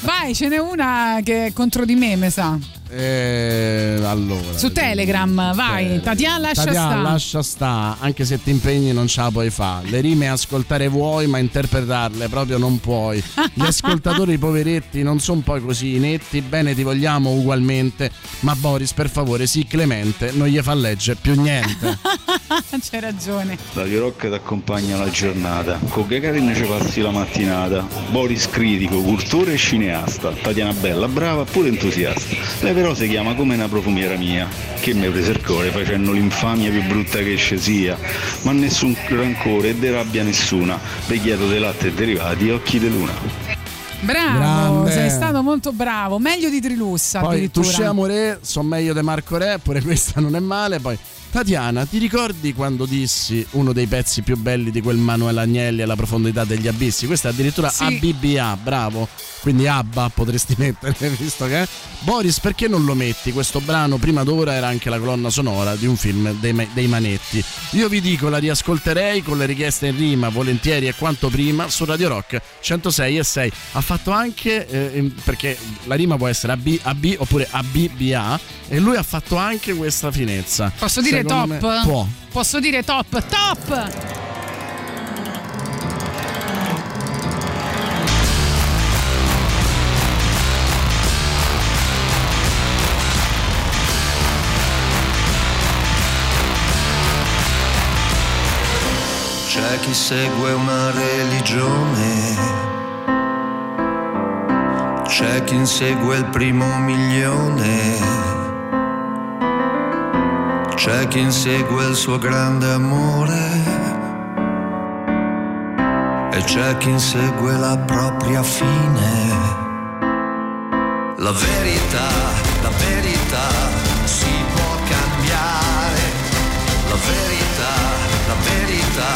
Vai, ce n'è una che è contro di me, mi sa. Eh, allora. Su Telegram, vai. Tatiana lascia Tatiana, sta. lascia sta, anche se ti impegni non ce la puoi fare. Le rime ascoltare vuoi, ma interpretarle proprio non puoi. Gli ascoltatori poveretti non sono poi così netti, bene ti vogliamo ugualmente, ma Boris per favore sii clemente, non gli fa leggere più niente. (laughs) C'hai ragione. Radio Rock ti accompagna la giornata. Con Gagarin ci passi la mattinata. Boris critico, cultore e cineasta. Tatiana bella, brava, pure entusiasta. Lei però si chiama come una profumiera mia, che mi prese il cuore facendo l'infamia più brutta che esce sia. Ma nessun rancore e de rabbia nessuna. Vi chiedo dei latte e derivati occhi di luna. Bravo, Grande. sei stato molto bravo. Meglio di Trilussa Poi addirittura. Touché Amore, sono meglio di Marco Re, pure questa non è male. Poi Tatiana, ti ricordi quando dissi uno dei pezzi più belli di quel Manuel Agnelli alla profondità degli abissi? Questa è addirittura Sì. ABBA, bravo. Quindi ABBA potresti (laughs) mettere, visto che Boris, perché non lo metti? Questo brano prima d'ora era anche la colonna sonora di un film dei, dei Manetti. Io vi dico, la riascolterei con le richieste in rima, volentieri e quanto prima su Radio Rock 106 e 6. Ha fatto anche eh, perché la rima può essere AB, AB oppure ABBA e lui ha fatto anche questa finezza. Posso dire Secondo top? me- può. Posso dire top? Top! C'è chi segue una religione, c'è chi insegue il primo milione, c'è chi insegue il suo grande amore e c'è chi insegue la propria fine. La verità, la verità si può cambiare. La verità, la verità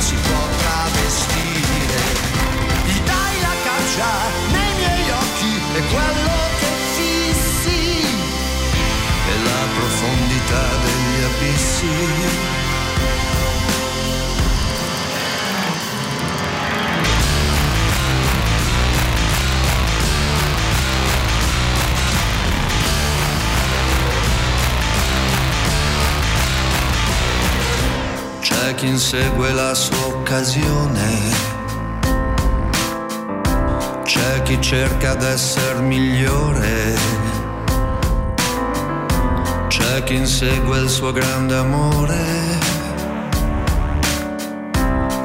si può travestire. Gli dai la caccia nei miei occhi e quello C'è chi insegue la sua occasione. C'è chi cerca d'essere migliore. C'è chi insegue il suo grande amore.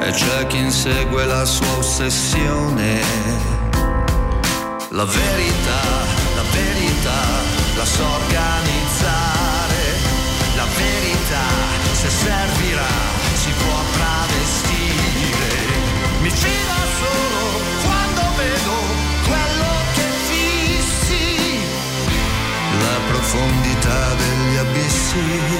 E c'è chi insegue la sua ossessione. La verità, la verità, la so organizzare. La verità, se servirà, si può travestire. Mi fido solo quando vedo quello che fissi. La profondità degli abissi.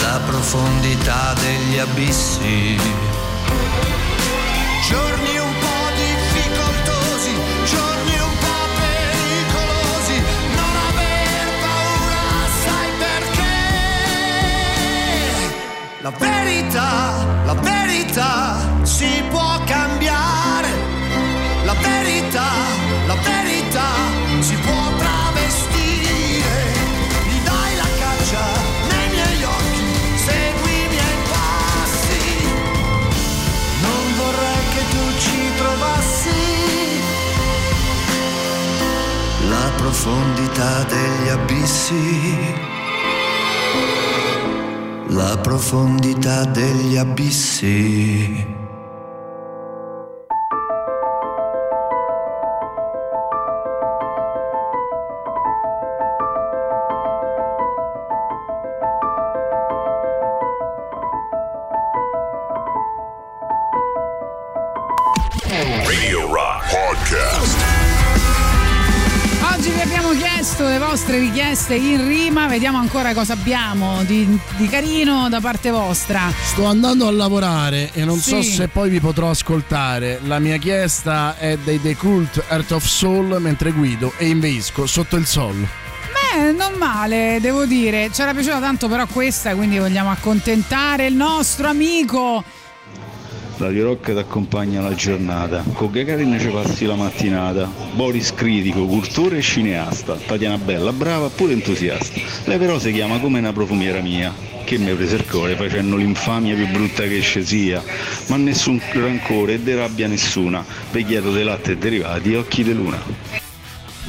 La profondità degli abissi. Giorni un po' difficoltosi, giorni un po' pericolosi, non aver paura, sai perché? La verità, la verità si può cambiare. La verità, la verità abissi. la profondità degli abissi. Richieste in rima, vediamo ancora cosa abbiamo di, di carino da parte vostra. Sto andando a lavorare e non so Sì. se poi vi potrò ascoltare. La mia chiesta è dei The Cult Earth of Soul mentre guido e inveisco sotto il sol. Beh, non male, devo dire. Ci era piaciuta tanto però questa, quindi vogliamo accontentare il nostro amico. Radio Rock ti accompagna la giornata. Con Gagarin ci passi la mattinata. Boris critico, cultore e cineasta. Tatiana Bella, brava pure entusiasta. Lei però si chiama come una profumiera mia. Che mi ha preso il cuore facendo l'infamia più brutta che ci sia. Ma nessun rancore e de rabbia nessuna. Preghiato di latte e derivati occhi di luna.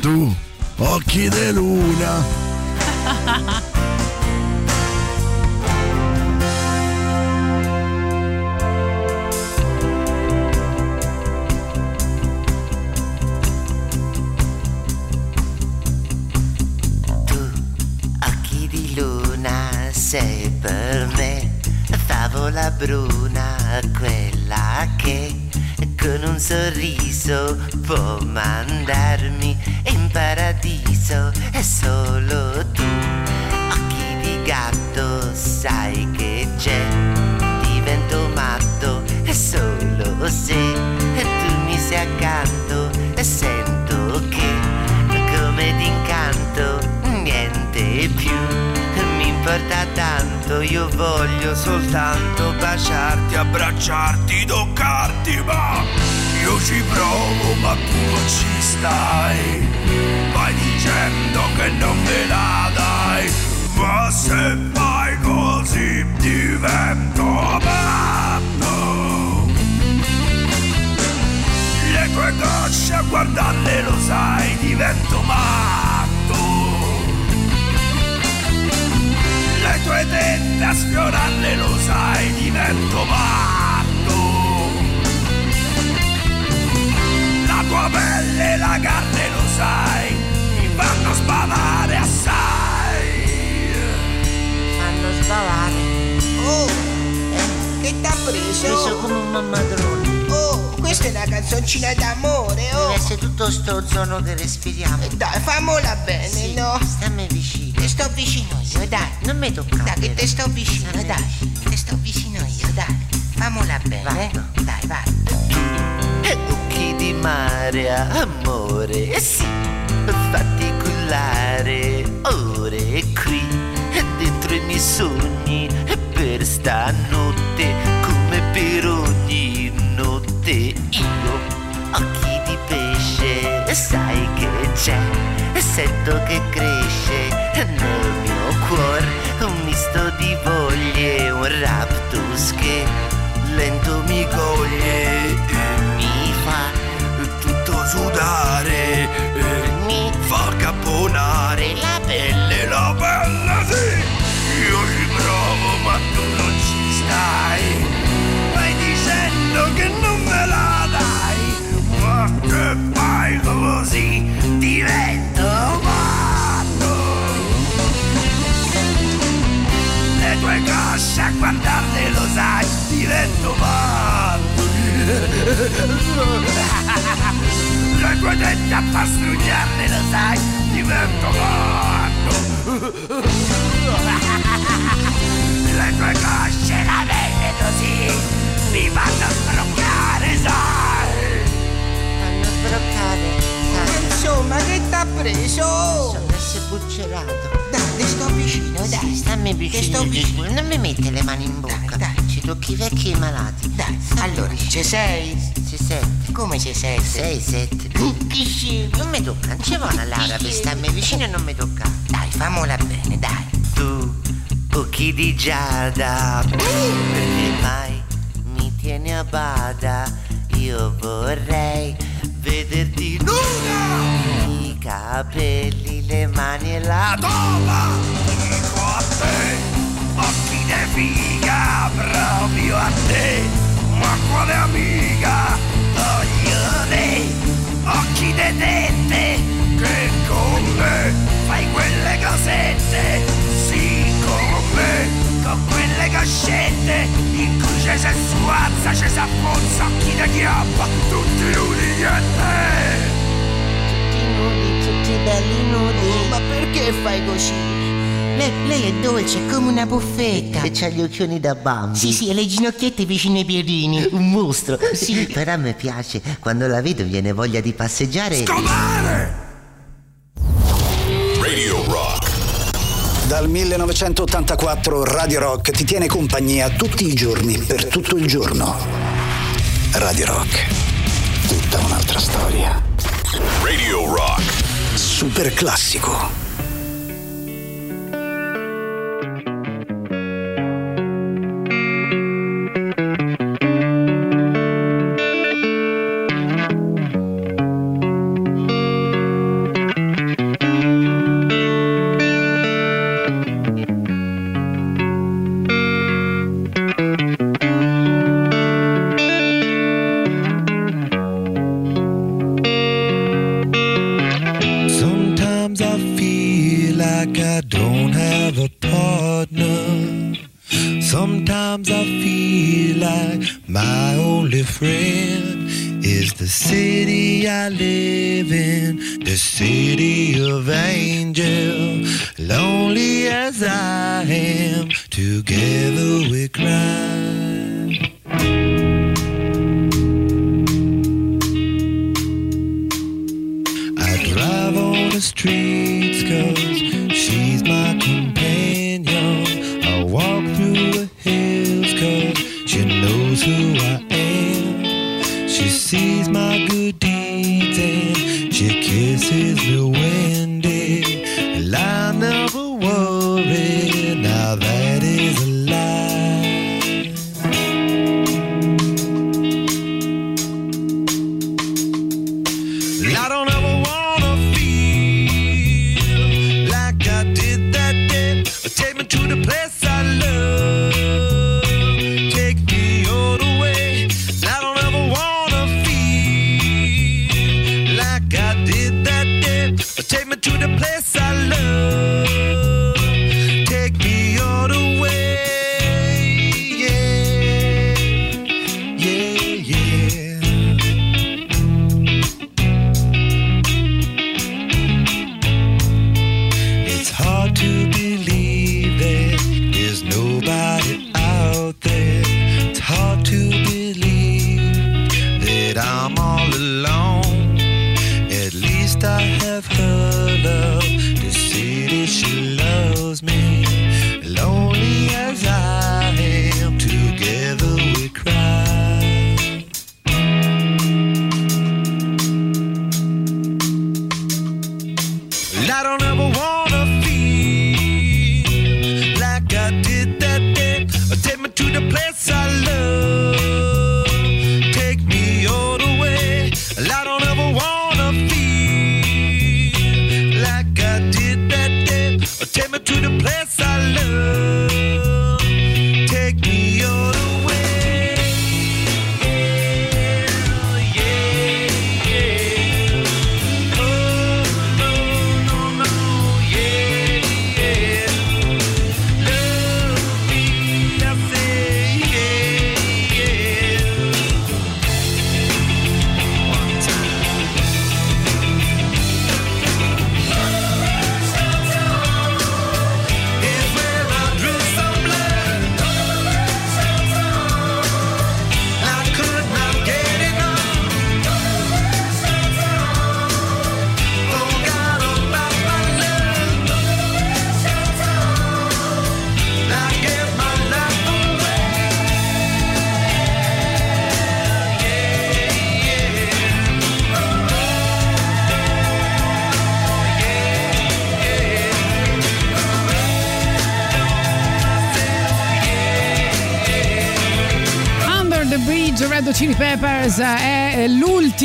Tu, occhi di luna. (laughs) favola bruna, quella che con un sorriso può mandarmi in paradiso. È solo tu, occhi di gatto, sai che c'è, divento matto, è solo se tu mi sei accanto e sento che come d'incanto niente più importa tanto io voglio soltanto baciarti abbracciarti, toccarti, ma io ci provo, ma tu non ci stai. Vai dicendo che non me la dai, ma se fai così divento matto. Le tue cosce a guardarle lo sai, divento matto. Le tue tette a sfiorarle lo sai, divento matto. La tua pelle e la carne lo sai, mi fanno sbavare assai. fanno sbavare Oh, eh, che t'ha preso? preso come un mammadrone Oh, questa è una canzoncina d'amore, oh. deve essere tutto sto ozono che respiriamo Dai, famola bene, Sì, no? stammi vicino Te sto vicino io, dai. non mi toccare Dai, che te sto vicino, dai. Te sto vicino io, dai. Famola bene. Dai, vai. occhi di mare amore eh sì fatti cullare ore qui dentro i miei sogni per stanotte come per ogni notte io occhi di pesce sai che c'è sento che cresce nel mio cuore un misto di voglie un raptus che lento mi coglie e mi fa Tutto sudare, e mi fa caponare la pelle la pelle sì. Io ci provo ma tu non ci stai. Vai dicendo che non me la dai, ma che fai così divento Le tue denti a far strugnarle lo sai, divento matto. Le tue cosce la pelle così, mi fanno sbroccare, sai. fanno sbroccare sai Insomma, che t'ha preso? sono essere buccerato Dai, te sto vicino, dai. stammi Te vicino sto vicino. non mi mette le mani in bocca Dai, dai. Ci tocchi i vecchi e i malati Dai, allora, ci sei? si sente Come ci sei? sei sette. Che scemo. non mi tocca non ci vuole Laura per starmi vicino e non mi tocca. Dai, famola bene, dai. tu occhi di giada perché mai mi tieni a bada? Io vorrei vederti nuda. I capelli le mani e la Toma, dico a te, figa proprio a te, ma quale amica? Voglio te, occhi de tette, che con me fai quelle cosette, sì con me, con quelle coscette, in cui c'è se suazza, c'è se affozza, occhi da chiappa, tutti nudi niente. Tutti belli nudi. Ma perché fai così? Lei, lei è dolce come una buffetta. E c'ha gli occhioni da bambi. Sì, sì, e le ginocchiette vicino ai piedini. Un mostro. Sì, però a me piace. Quando la vedo viene voglia di passeggiare. Radio Rock. Dal 1984 Radio Rock ti tiene compagnia tutti i giorni, per tutto il giorno. Radio Rock, tutta un'altra storia. Radio Rock. Super classico.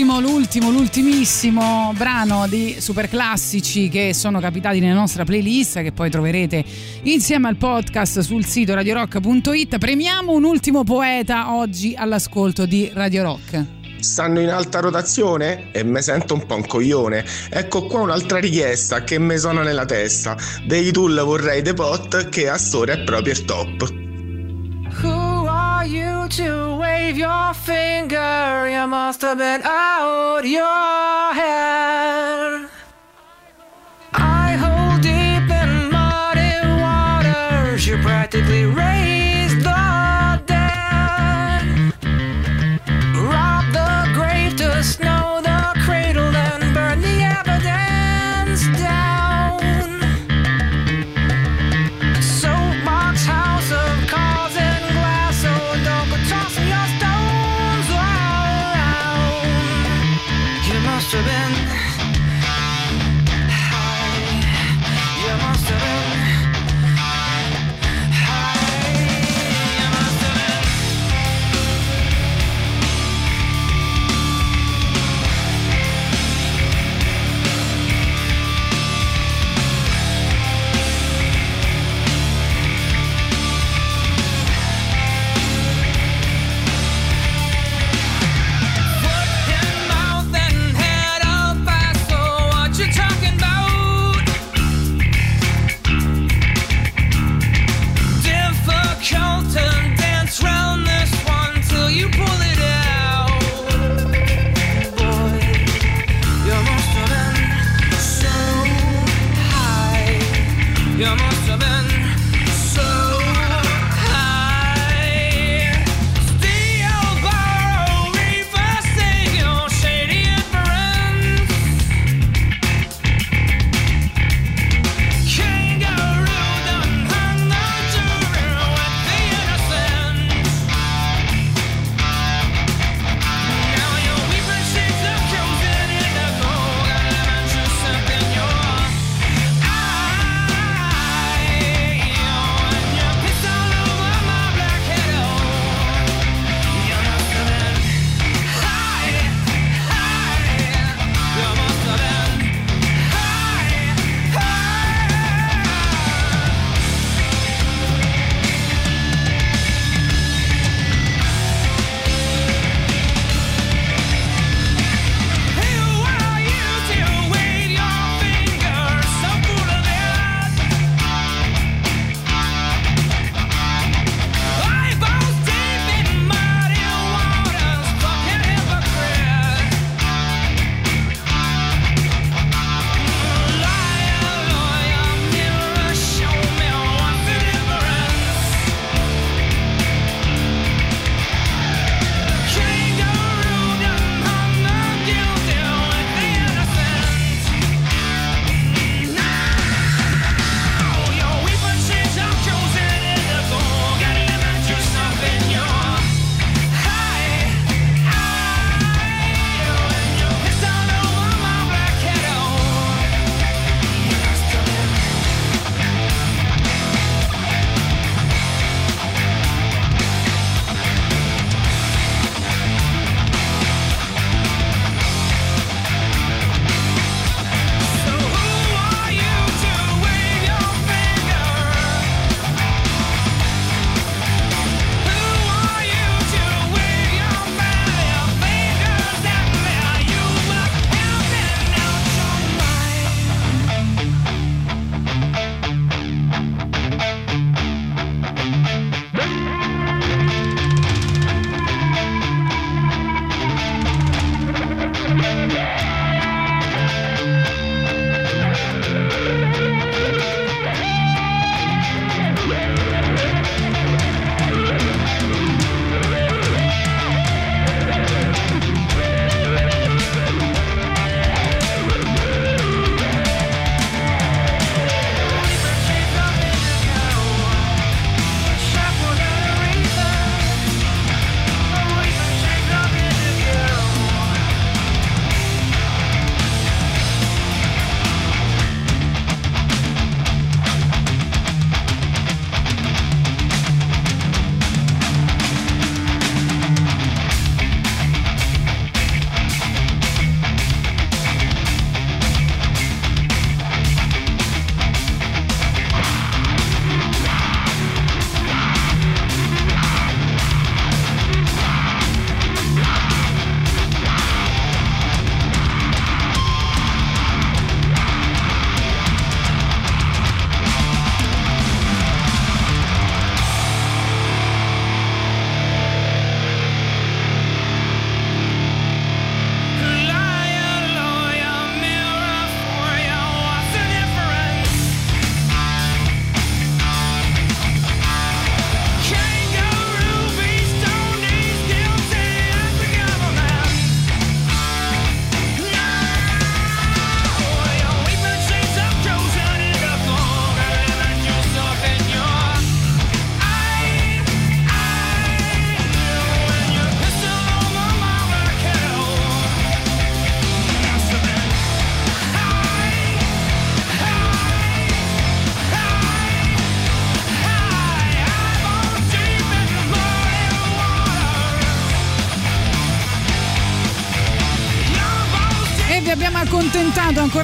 L'ultimo, l'ultimo, l'ultimissimo brano di super classici che sono capitati nella nostra playlist che poi troverete insieme al podcast sul sito radiorock.it. Premiamo un ultimo poeta oggi all'ascolto di Radio Rock. stanno in alta rotazione e me sento un po' un coglione. Ecco qua un'altra richiesta che mi suona nella testa. Dei tool vorrei The Pot che a storia è proprio il top. To wave your finger? You must have been out your head.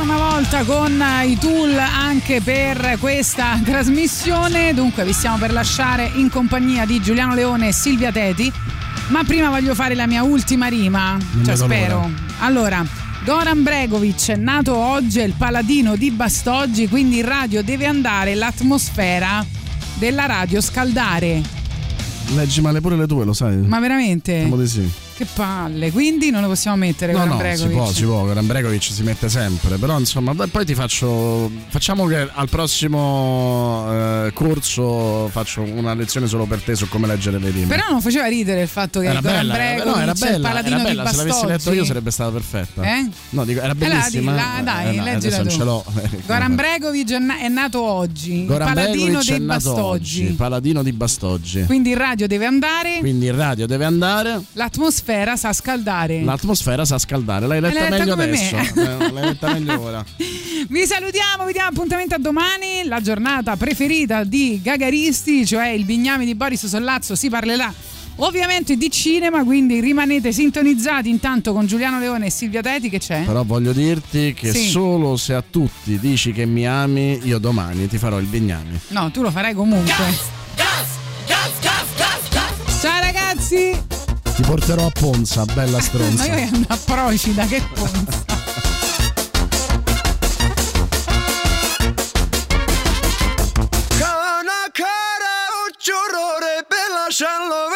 Una volta con i tool anche per questa trasmissione. Dunque, vi stiamo per lasciare in compagnia di Giuliano Leone e Silvia Teti. Ma prima voglio fare la mia ultima rima. Cioè, spero. l'ora. Allora. Goran Bregovic, nato oggi, è il paladino di Bastoggi, quindi in radio deve andare l'atmosfera della radio scaldare. Leggi male pure le tue, lo sai? Ma veramente? Temo di sì. Che palle, quindi non lo possiamo mettere No, no, si può, si può, Goran Bregovic si mette sempre, però insomma, beh, poi ti faccio, facciamo che al prossimo eh, corso faccio una lezione solo per te su come leggere le rime. Però non faceva ridere il fatto che era Goran bella, era- Bregovic no, era è il bella, paladino era bella, di se l'avessi letto Bastoggi. io sarebbe stata perfetta. Eh? No, dico, era Eh, la bellissima. di- la- dai, Eh, no, leggila tu. ce l'ho. (laughs) Goran Bregovic è, na- è nato oggi, il Goran paladino Bregovic dei Bastoggi. oggi, paladino di Bastoggi. Quindi in radio deve andare, Quindi in radio deve andare, l'atmosfera sa scaldare. l'atmosfera sa scaldare. L'hai letta L'hai letta meglio come me. adesso. (laughs) Eh, L'hai letta meglio ora. Vi salutiamo, vi diamo appuntamento a domani, la giornata preferita di Gagaristi, cioè il bignami di Boris Sollazzo, si parlerà ovviamente di cinema, quindi rimanete sintonizzati intanto con Giuliano Leone e Silvia Teti che c'è. Però voglio dirti che Sì. solo se a tutti dici che mi ami, io domani ti farò il bignami. No, tu lo farai comunque. Ciao ragazzi! Porterò a Ponza, bella Ma stronza. io ando a Procida, che ponza. Cana cara ucciorore bella sciallovena In